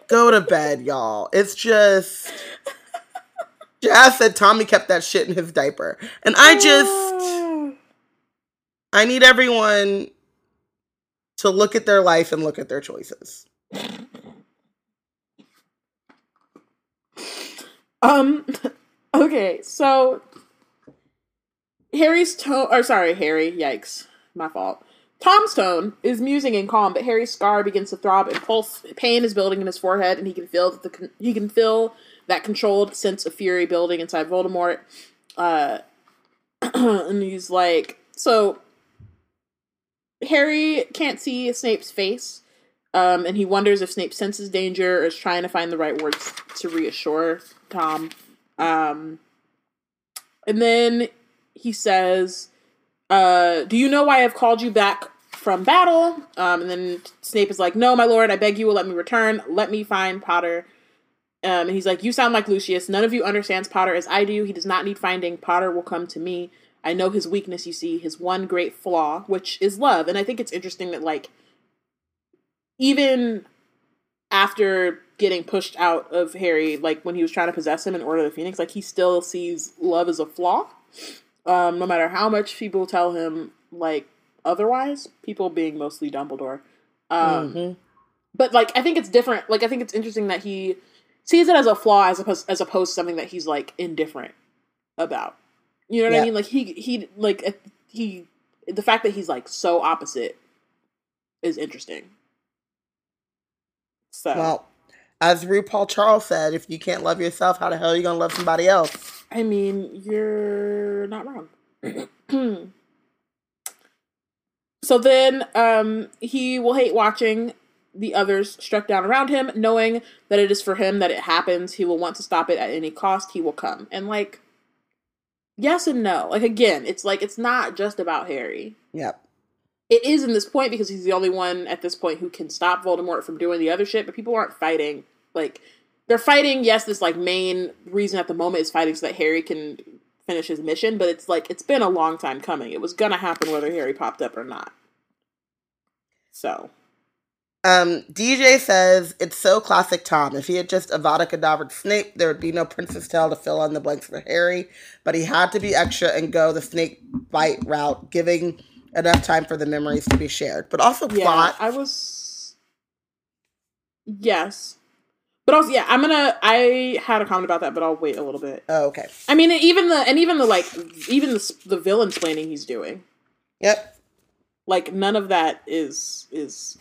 go to bed, y'all. It's just Jazz said Tommy kept that shit in his diaper. And I just I need everyone to look at their life and look at their choices. Um okay, so Harry's tone or sorry, Harry, yikes. My fault. Tom's tone is musing and calm, but Harry's scar begins to throb and pulse. Pain is building in his forehead, and he can feel that the he can feel that controlled sense of fury building inside Voldemort. Uh, and he's like, so Harry can't see Snape's face, um, and he wonders if Snape senses danger or is trying to find the right words to reassure Tom. Um, and then he says, uh, "Do you know why I've called you back from battle?" Um, and then Snape is like, "No, my lord, I beg you will let me return. Let me find Potter." Um, and he's like, You sound like Lucius. None of you understands Potter as I do. He does not need finding. Potter will come to me. I know his weakness, you see, his one great flaw, which is love. And I think it's interesting that, like, even after getting pushed out of Harry, like when he was trying to possess him in Order of the Phoenix, like he still sees love as a flaw. Um, no matter how much people tell him like otherwise, people being mostly Dumbledore. Um, mm-hmm. But like I think it's different. Like I think it's interesting that he sees it as a flaw as opposed as opposed to something that he's like indifferent about. You know what yeah. I mean? Like he he like he the fact that he's like so opposite is interesting. So well, as RuPaul Charles said, if you can't love yourself, how the hell are you gonna love somebody else? I mean, you're not wrong. so then um he will hate watching the others struck down around him, knowing that it is for him that it happens. He will want to stop it at any cost. He will come. And like, yes and no. Like again, it's like it's not just about Harry. Yep. It is in this point because he's the only one at this point who can stop Voldemort from doing the other shit. But people aren't fighting. Like they're fighting. Yes, this like main reason at the moment is fighting so that Harry can finish his mission. But it's like it's been a long time coming. It was gonna happen whether Harry popped up or not. So um, DJ says it's so classic Tom. If he had just Avada Kedavra Snape, there would be no Prince's Tale to fill in the blanks for Harry. But he had to be extra and go the snake bite route, giving enough time for the memories to be shared. But also yeah, plot. I was. Yes. But also, yeah, I'm gonna. I had a comment about that, but I'll wait a little bit. Oh, okay. I mean, even the and even the like, even the the villain explaining he's doing. Yep. Like none of that is is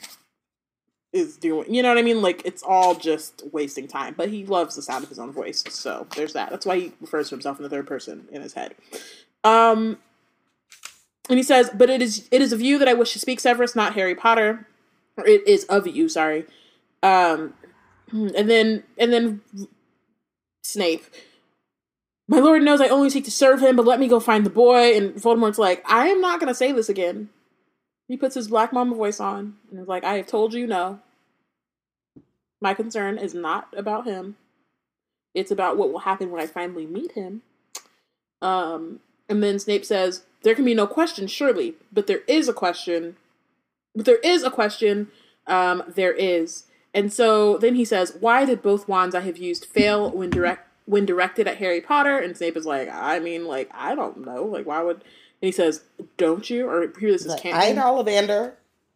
is doing. You know what I mean? Like it's all just wasting time. But he loves the sound of his own voice, so there's that. That's why he refers to himself in the third person in his head. Um, and he says, "But it is it is of you that I wish to speak, Severus, not Harry Potter. Or it is of you, sorry." Um, and then and then Snape. My lord knows I only seek to serve him, but let me go find the boy. And Voldemort's like, I am not going to say this again. He puts his black mama voice on and is like, I have told you no. My concern is not about him. It's about what will happen when I finally meet him. Um, and then Snape says, There can be no question, surely, but there is a question. But there is a question. Um, there is. And so then he says, Why did both wands I have used fail when direct when directed at Harry Potter? And Snape is like, I mean, like, I don't know. Like, why would and he says, "Don't you?" Or here, this is canon. I ain't Ollivander.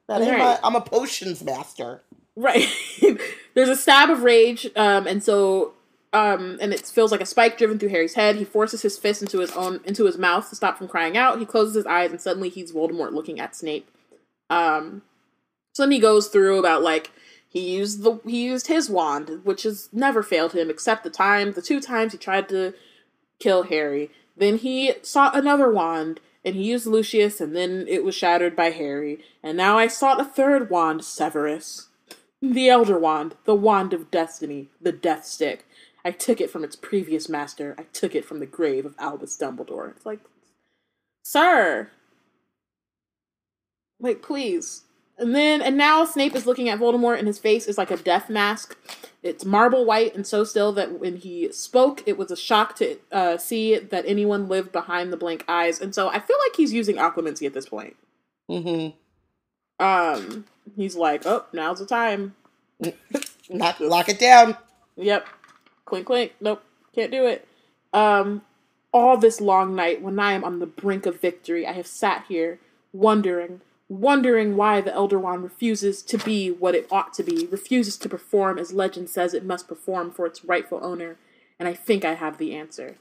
That ain't right. my, I'm a potions master. Right. There's a stab of rage, um, and so um, and it feels like a spike driven through Harry's head. He forces his fist into his own into his mouth to stop from crying out. He closes his eyes, and suddenly he's Voldemort looking at Snape. Um, so then he goes through about like he used the he used his wand, which has never failed him except the time the two times he tried to kill Harry. Then he sought another wand and he used Lucius, and then it was shattered by Harry. And now I sought a third wand, Severus. The Elder Wand, the Wand of Destiny, the Death Stick. I took it from its previous master. I took it from the grave of Albus Dumbledore. It's like, sir, like, please. And then, and now Snape is looking at Voldemort, and his face is like a death mask. It's marble white and so still that when he spoke, it was a shock to uh, see that anyone lived behind the blank eyes. And so I feel like he's using occlumency at this point. Mm-hmm. Um, he's like, oh, now's the time. Not lock it down. Yep. Clink, clink. Nope, can't do it. Um, all this long night, when I am on the brink of victory, I have sat here, wondering, wondering why the Elder Wand refuses to be what it ought to be, refuses to perform as legend says it must perform for its rightful owner, and I think I have the answer.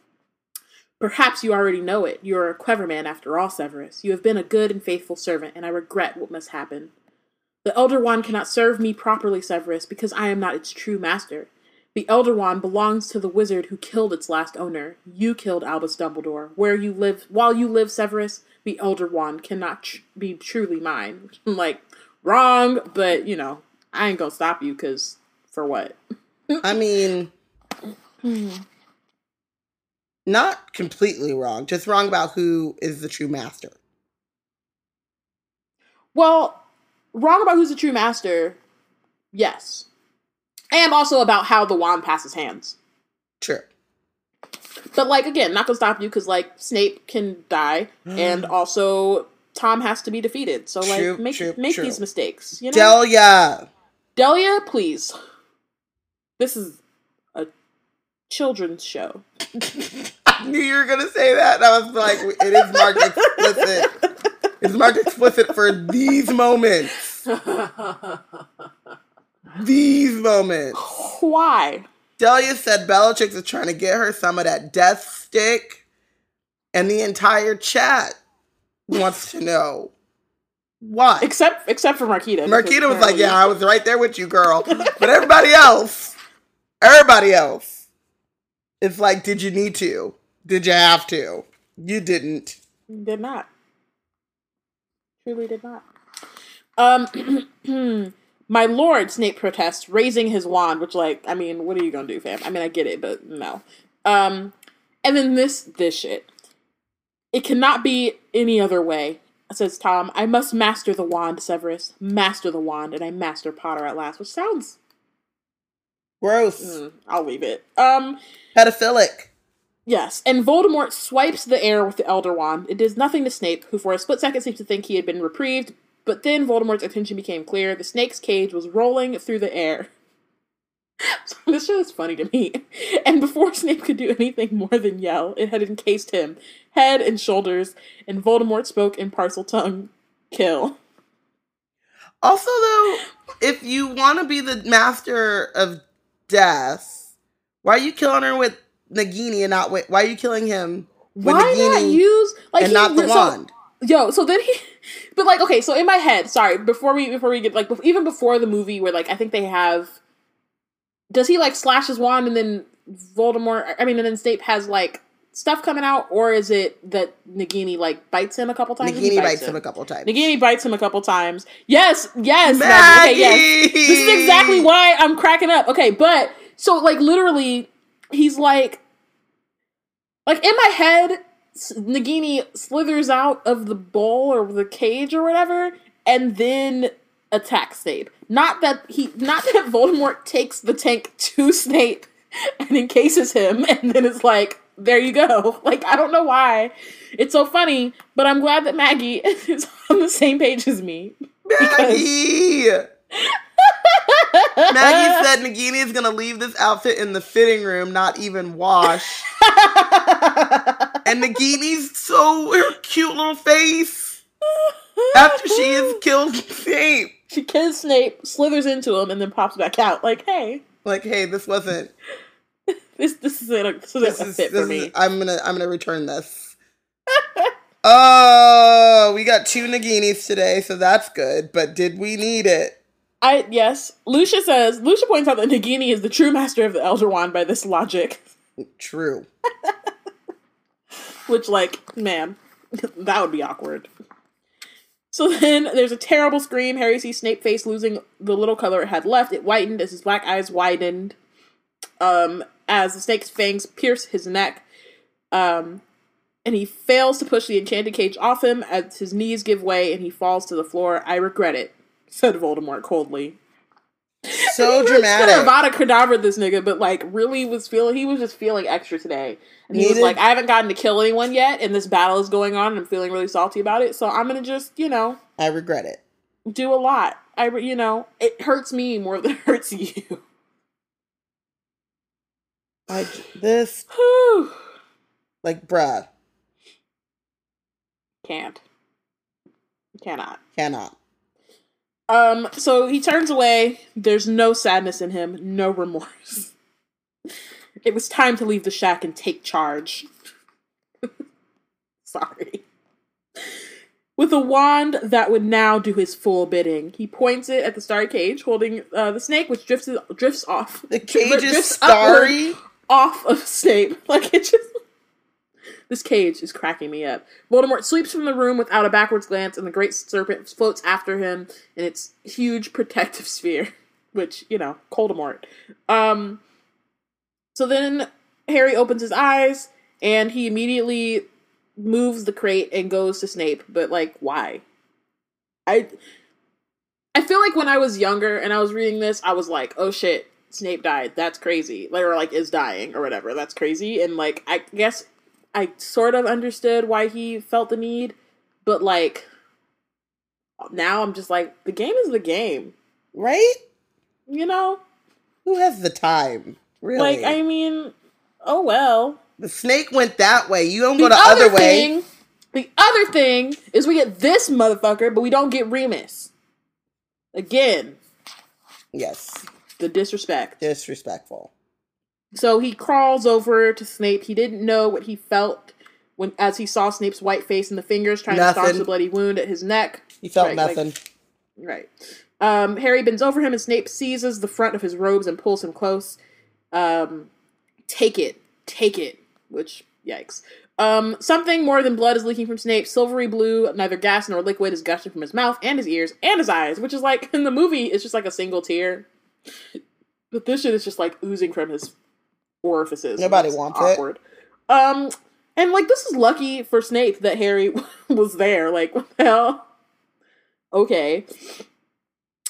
Perhaps you already know it. You are a clever man after all, Severus. You have been a good and faithful servant, and I regret what must happen. The Elder Wand cannot serve me properly, Severus, because I am not its true master. The Elder Wand belongs to the wizard who killed its last owner. You killed Albus Dumbledore. Where you live, while you live, Severus, the Elder Wand cannot tr- be truly mine. I'm like, wrong, but you know, I ain't gonna stop you, cause for what? I mean, not completely wrong, just wrong about who is the true master. Well, wrong about who's the true master, yes. And also about how the wand passes hands. Sure. But like again, not gonna stop you because like Snape can die, mm. and also Tom has to be defeated. So like True, make true, make true. these mistakes. You know, Delia. Delia, please. This is a children's show. I knew you were gonna say that. And I was like, it is marked explicit. It's marked explicit for these moments. These moments. Why? Delia said Bellatrix is trying to get her some of that death stick, and the entire chat wants to know why. Except except for Marquita. Marquita was like, "Yeah, I was right there with you, girl," but everybody else, everybody else, it's like, "Did you need to? Did you have to? You didn't." Did not. Truly did not. Um, my lord, Snape protests, raising his wand, which, like, I mean, what are you gonna do, fam? I mean, I get it, but no. Um, and then this, this shit. It cannot be any other way, says Tom. I must master the wand, Severus. Master the wand, and I master Potter at last, which sounds. Gross, mm, I'll leave it. Um, pedophilic. Yes, and Voldemort swipes the air with the Elder Wand. It does nothing to Snape, who for a split second seems to think he had been reprieved, but then Voldemort's attention became clear. The snake's cage was rolling through the air. So this show is funny to me. And before Snape could do anything more than yell, it had encased him, head and shoulders, and Voldemort spoke in Parseltongue, kill. Also, though, if you want to be the master of death, why are you killing her with Nagini and not with? Why are you killing him with Why not Nagini use like and he- not the so- wand? Yo, so then he, but like, okay, so in my head, sorry, before we before we get like even before the movie, where like I think they have, does he like slash his wand and then Voldemort? I mean, and then Snape has like stuff coming out, or is it that Nagini like bites him a couple times? Nagini bites him a couple times. Nagini bites him a couple times. Yes, yes, Maggie. Okay, yes. This is exactly why I'm cracking up. Okay, but so like literally, he's like, like in my head, Nagini slithers out of the bowl or the cage or whatever, and then attacks Snape. Not that he, not that Voldemort takes the tank to Snape and encases him, and then it's like, there you go. Like I don't know why. It's so funny, but I'm glad that Maggie is on the same page as me. Maggie. Maggie said Nagini is gonna leave this outfit in the fitting room, not even wash. And Nagini's so her cute little face after she has killed Snape. She kills Snape, slithers into him, and then pops back out. Like, hey, Like, hey, this wasn't. this this isn't a, this isn't This a is. fit for me. is I'm gonna. I'm gonna return this. oh, we got two Naginis today, so that's good. But did we need it? I yes. Lucia says Lucia points out that Nagini is the true master of the Elder Wand by this logic. True. Which, like, man, that would be awkward. So then there's a terrible scream. Harry sees Snape face losing the little color it had left. It whitened as his black eyes widened. Um, as the snake's fangs pierce his neck. Um, and he fails to push the enchanted cage off him as his knees give way and he falls to the floor. I regret it, said Voldemort coldly. So He dramatic. Avada Kedavra this nigga, but like really was feeling he was just feeling extra today. And he was like, I haven't gotten to kill anyone yet, and this battle is going on, and I'm feeling really salty about it. So I'm gonna just, you know, I regret it. do a lot. I, re- you know, it hurts me more than it hurts you. I this Like, bruh. Can't. Cannot. Cannot. Um, so he turns away. There's no sadness in him, no remorse. It was time to leave the shack and take charge. Sorry. With a wand that would now do his full bidding, he points it at the starry cage, holding uh, the snake, which drifts drifts off. The cage is starry off of Snape. Like it just. This cage is cracking me up. Voldemort sweeps from the room without a backwards glance, and the great serpent floats after him in its huge protective sphere. Which, you know, Coldemort. Um, so then Harry opens his eyes, and he immediately moves the crate and goes to Snape, but like why? I I feel like when I was younger and I was reading this, I was like, "Oh shit, Snape died. That's crazy." Like, or like is dying or whatever. That's crazy. And like I guess I sort of understood why he felt the need, but like now I'm just like the game is the game, right? You know, who has the time? Really? Like I mean, oh well. The snake went that way. You don't the go the other, other thing, way. The other thing is we get this motherfucker, but we don't get Remus. Again. Yes. The disrespect. Disrespectful. So he crawls over to Snape. He didn't know what he felt when as he saw Snape's white face and the fingers trying nothing. to staunch the bloody wound at his neck. He felt right, nothing. Like, right. Um, Harry bends over him and Snape seizes the front of his robes and pulls him close. Um, take it. Take it. Which, yikes. Um, something more than blood is leaking from Snape. Silvery blue, neither gas nor liquid is gushing from his mouth and his ears and his eyes, which is like, in the movie, it's just like a single tear. But this shit is just like oozing from his orifices. Nobody wants awkward. it. Um, and like this is lucky for Snape that Harry was there. Like, what the hell? Okay.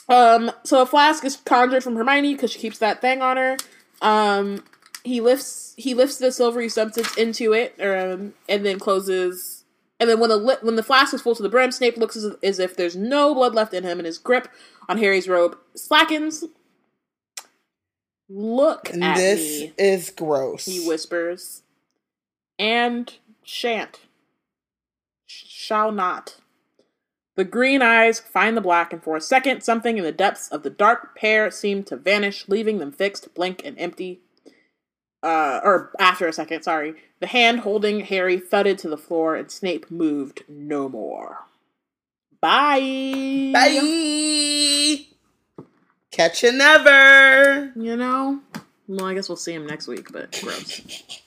Um, so a flask is conjured from Hermione because she keeps that thing on her. Um, he lifts he lifts the silvery substance into it, um, and then closes. And then when the li- when the flask is full to the brim, Snape looks as, as if there's no blood left in him, and his grip on Harry's robe slackens. Look at this me. is gross. He whispers, and shan't, shall not. The green eyes find the black, and for a second, something in the depths of the dark pair seemed to vanish, leaving them fixed, blank, and empty. Uh, or after a second, sorry. The hand holding Harry thudded to the floor, and Snape moved no more. Bye. Bye. Catch you never. You know? Well, I guess we'll see him next week, but gross.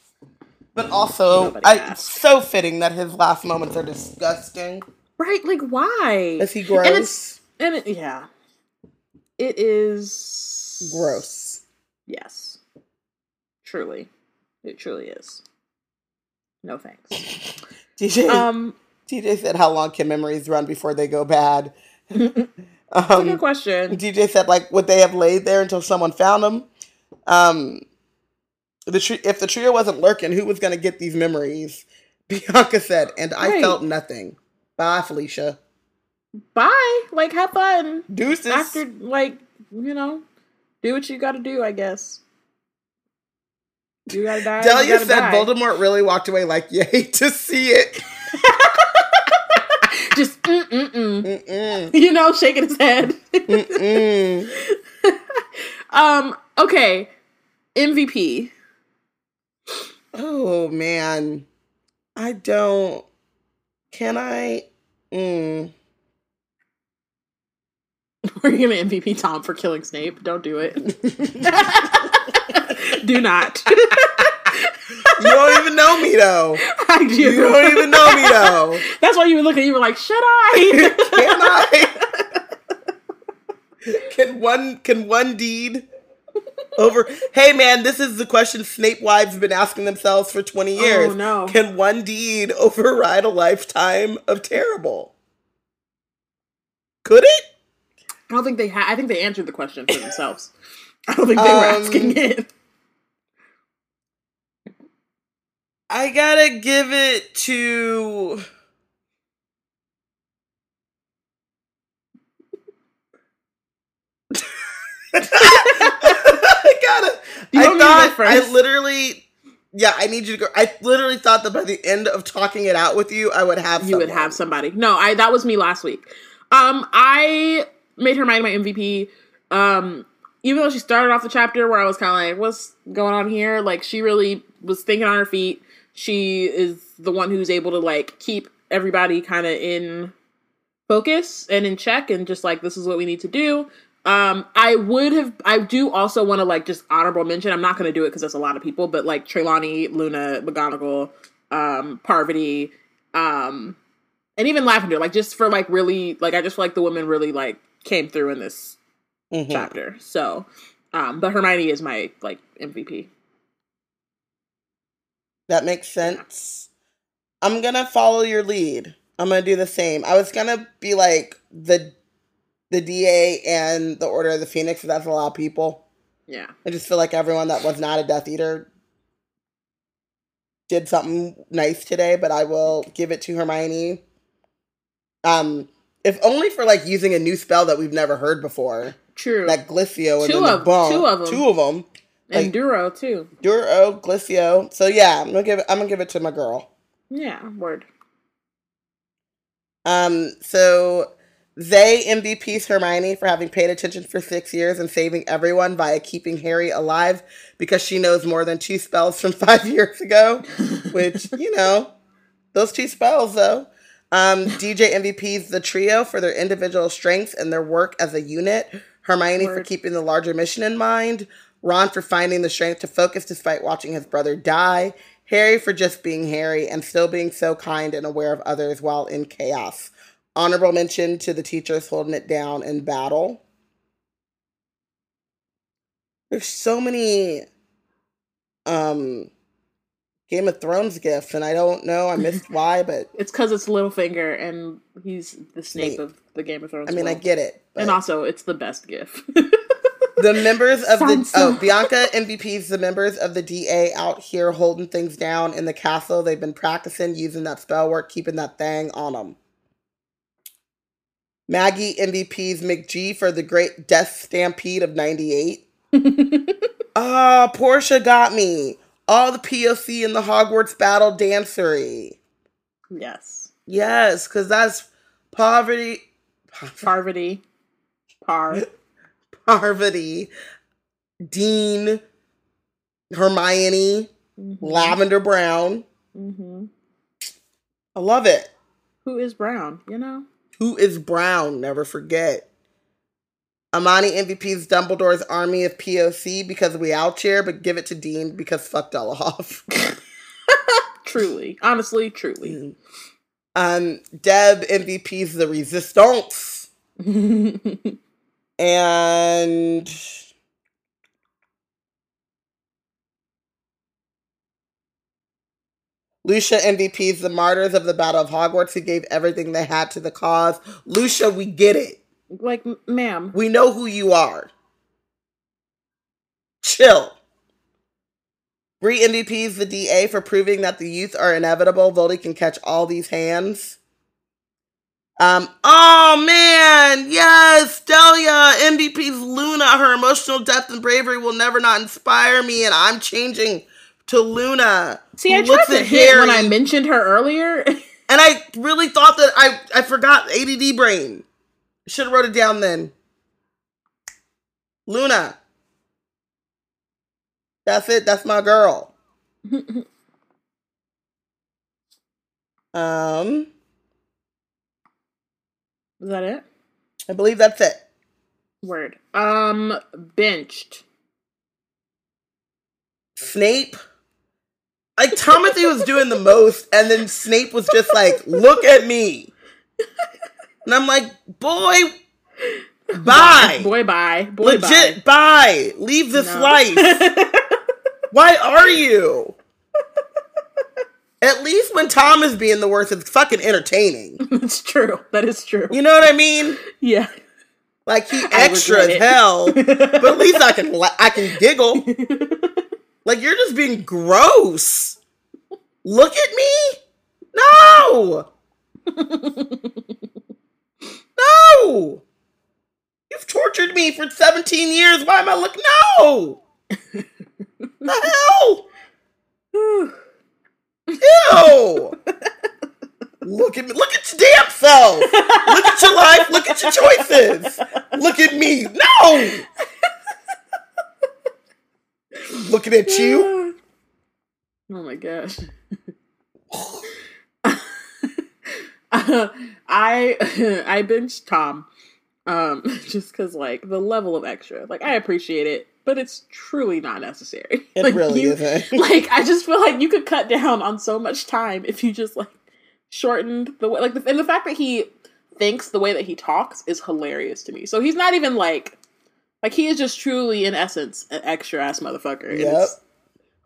But also, I, it's so fitting that his last moments are disgusting. Right? Like, why? Is he gross? And it's and it, yeah, it is gross. Yes, truly, it truly is. No thanks. DJ, um, DJ said, "How long can memories run before they go bad?" um, That's a good question. DJ said, "Like, would they have laid there until someone found them?" Um, the tri- if the trio wasn't lurking, who was going to get these memories? Bianca said, and I right. felt nothing. Bye, Felicia. Bye. Like, have fun. Deuces. After, like, you know, do what you got to do. I guess. You gotta die. Delia said die. Voldemort really walked away like you hate to see it. Just mm mm mm. You know, shaking his head. um. Okay. MVP. Oh man, I don't. Can I? Mm. We're gonna MVP Tom for killing Snape. Don't do it. do not. You don't even know me though. I do. You don't even know me though. That's why you were looking. You were like, "Should I? can I? can one? Can one deed over. Hey, man, this is the question Snape wives have been asking themselves for 20 years. Oh, no. Can one deed override a lifetime of terrible? Could it? I don't think they had. I think they answered the question for themselves. I don't think they were um, asking it. I gotta give it to. I gotta. You I thought I literally yeah, I need you to go. I literally thought that by the end of talking it out with you, I would have you someone. would have somebody. No, I that was me last week. Um, I made Hermione my MVP. Um, even though she started off the chapter where I was kind of like, "What's going on here?" Like she really was thinking on her feet. She is the one who's able to like keep everybody kind of in focus and in check, and just like this is what we need to do. Um, I would have. I do also want to like just honorable mention. I'm not going to do it because that's a lot of people, but like Trelawney, Luna, McGonagall, um, Parvati, um, and even Lavender. Like just for like really like I just feel like the women really like came through in this mm-hmm. chapter. So, um, but Hermione is my like MVP. That makes sense. I'm gonna follow your lead. I'm gonna do the same. I was gonna be like the the DA and the Order of the Phoenix, that's a lot of people. Yeah. I just feel like everyone that was not a Death Eater did something nice today, but I will give it to Hermione. Um, if only for like using a new spell that we've never heard before. True. Like Glisseo and two then of, the bomb. Two of them. Two of them. Like, and Duro too. Duro, Glisseo. So yeah, I'm gonna give it, I'm gonna give it to my girl. Yeah, word. Um, so they MVPs Hermione for having paid attention for six years and saving everyone via keeping Harry alive because she knows more than two spells from five years ago. Which, you know, those two spells though. Um, DJ MVPs the trio for their individual strengths and their work as a unit. Hermione Word. for keeping the larger mission in mind. Ron for finding the strength to focus despite watching his brother die. Harry for just being Harry and still being so kind and aware of others while in chaos. Honorable mention to the teachers holding it down in battle. There's so many um Game of Thrones gifts, and I don't know. I missed why, but it's because it's Littlefinger, and he's the Snape, Snape, of the Game of Thrones. I mean, world. I get it, and also it's the best gift. the members of the oh Bianca MVPs the members of the DA out here holding things down in the castle. They've been practicing using that spell work, keeping that thing on them. Maggie MVP's McG for the Great Death Stampede of 98. Ah, oh, Portia got me. All the POC in the Hogwarts battle dancery. Yes. Yes, because that's poverty. Parvati. Par. Parvati. Dean. Hermione. Mm-hmm. Lavender Brown. Mm-hmm. I love it. Who is Brown, you know? Who is Brown? Never forget. Amani MVP's Dumbledore's army of POC because we out here, but give it to Dean because fuck Dolohov. truly. Honestly, truly. Mm. Um, Deb MVP's The Resistance. and Lucia MVPs the martyrs of the Battle of Hogwarts who gave everything they had to the cause. Lucia, we get it. Like, ma'am. We know who you are. Chill. Bree MVPs the DA for proving that the youth are inevitable. Voldy can catch all these hands. Um, oh man, yes, Delia, MVP's Luna. Her emotional depth and bravery will never not inspire me, and I'm changing to Luna. See, I tried to hit when I mentioned her earlier. and I really thought that I I forgot ADD brain. Should have wrote it down then. Luna. That's it. That's my girl. um. Is that it? I believe that's it. Word. Um, benched. Snape like Timothy was doing the most, and then Snape was just like, "Look at me," and I'm like, "Boy, bye, boy, bye, boy, legit, bye. bye. Leave this no. life. Why are you?" At least when Tom is being the worst, it's fucking entertaining. It's true. That is true. You know what I mean? Yeah. Like he extra as hell, but at least I can I can giggle. Like you're just being gross. Look at me. No. no. You've tortured me for 17 years. Why am I looking? No. the hell? Ew! look at me. Look at your damn self. Look at your life. Look at your choices. Look at me. No! Looking at you. Oh my gosh. I I binged Tom um just because like the level of extra like i appreciate it but it's truly not necessary it like, really you, isn't like i just feel like you could cut down on so much time if you just like shortened the way like the, and the fact that he thinks the way that he talks is hilarious to me so he's not even like like he is just truly in essence an extra ass motherfucker yep.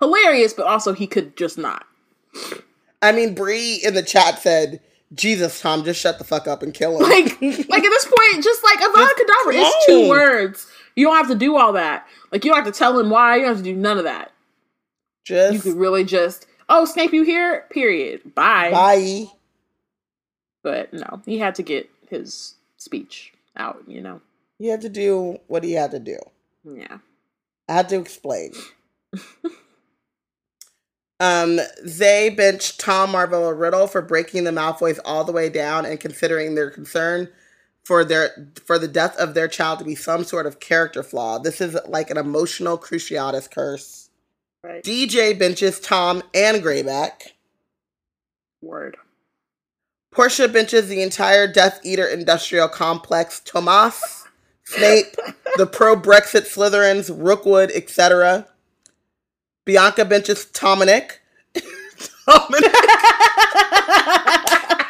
hilarious but also he could just not i mean Bree in the chat said Jesus, Tom, just shut the fuck up and kill him. Like, like at this point, just like Avada Kedavra, it's two words. You don't have to do all that. Like, you don't have to tell him why. You don't have to do none of that. Just you could really just, oh, Snape, you here? Period. Bye. Bye. But no, he had to get his speech out. You know, he had to do what he had to do. Yeah, I had to explain. Um, they benched Tom Marvolo Riddle for breaking the Malfoys all the way down and considering their concern for their for the death of their child to be some sort of character flaw. This is like an emotional Cruciatus curse. Right. DJ benches Tom and Greyback. Word. Portia benches the entire Death Eater industrial complex. Tomas, Snape, the pro Brexit Slytherins, Rookwood, etc. Bianca benches Dominic. Dominic.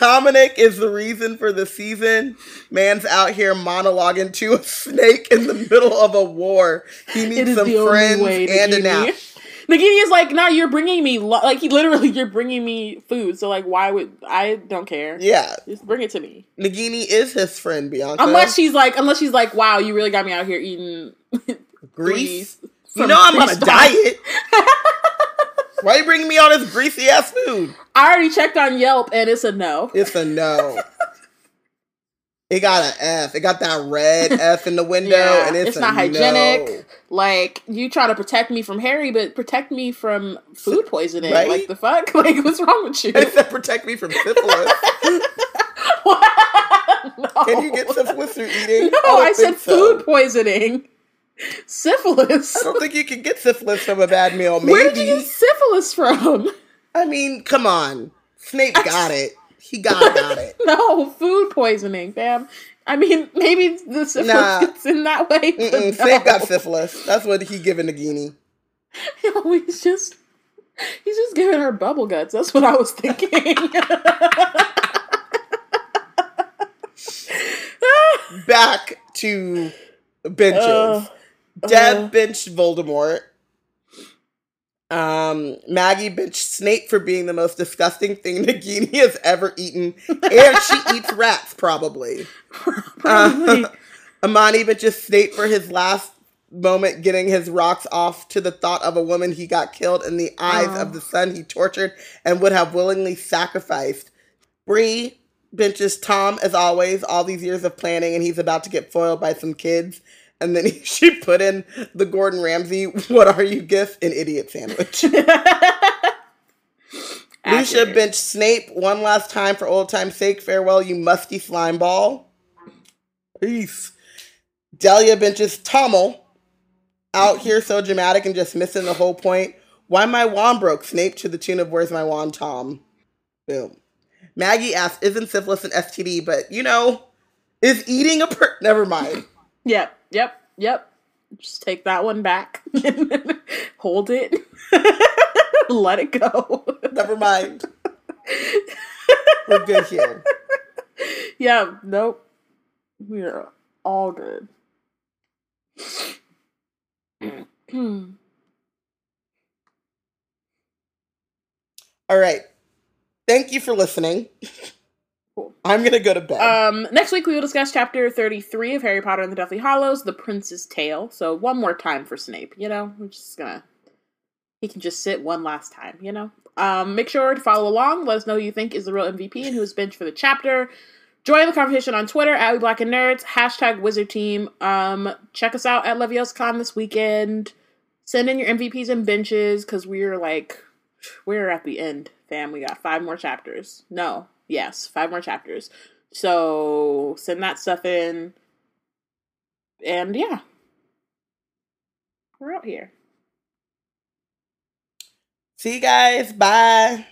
Dominic is the reason for the season. Man's out here monologuing to a snake in the middle of a war. He needs some friends and a nap. Nagini is like, nah, you're bringing me, lo-. like, he literally, you're bringing me food. So, like, why would, I don't care. Yeah. Just bring it to me. Nagini is his friend, Bianca. Unless she's like, unless she's like, wow, you really got me out here eating grease. You know I'm on a diet. Why are you bringing me all this greasy ass food? I already checked on Yelp and it's a no. It's a no. It got an F. It got that red F in the window, yeah, and it's, it's not hygienic. No. Like you try to protect me from Harry, but protect me from food poisoning. Right? Like the fuck? Like what's wrong with you? It said protect me from syphilis. no. Can you get syphilis through eating? No, I, I said so. food poisoning. Syphilis. I don't think you can get syphilis from a bad meal. Maybe. Where did you get syphilis from? I mean, come on. Snape got it. He got, got it. no, food poisoning, fam. I mean, maybe the syphilis nah. gets in that way. No. Snape got syphilis. That's what he giving Nagini. No, he's just he's just giving her bubble guts. That's what I was thinking. Back to benches. Uh, Deb uh, benched Voldemort. Um, Maggie benched Snape for being the most disgusting thing Nagini has ever eaten, and she eats rats probably. probably. Uh, Amani benches Snape for his last moment getting his rocks off to the thought of a woman he got killed in the eyes oh. of the son he tortured and would have willingly sacrificed. Bree benches Tom as always, all these years of planning, and he's about to get foiled by some kids and then she put in the Gordon Ramsay "What are you?" gif an idiot sandwich. Lucia benched Snape one last time for old time's sake. Farewell, you musty slime ball. Peace. Delia benches Tommel. Out here so dramatic and just missing the whole point. Why my wand broke? Snape to the tune of Where's My Wand, Tom? Boom. Maggie asks, Isn't syphilis an STD? But, you know, is eating a per. Never mind. Yep. Yep. Yep. Just take that one back. Hold it. Let it go. Never mind. We're good here. Yeah, nope. We're all good. all right. Thank you for listening. Cool. I'm gonna go to bed. Um, next week we will discuss chapter 33 of Harry Potter and the Deathly Hallows, The Prince's Tale. So one more time for Snape. You know, we're just gonna he can just sit one last time. You know. Um, make sure to follow along. Let us know who you think is the real MVP and who's bench for the chapter. Join the conversation on Twitter at We Black and Nerds hashtag Wizard Team. Um, check us out at LeviosCon this weekend. Send in your MVPs and benches because we're like we're at the end, fam. We got five more chapters. No, Yes, five more chapters. So send that stuff in. And yeah, we're out here. See you guys. Bye.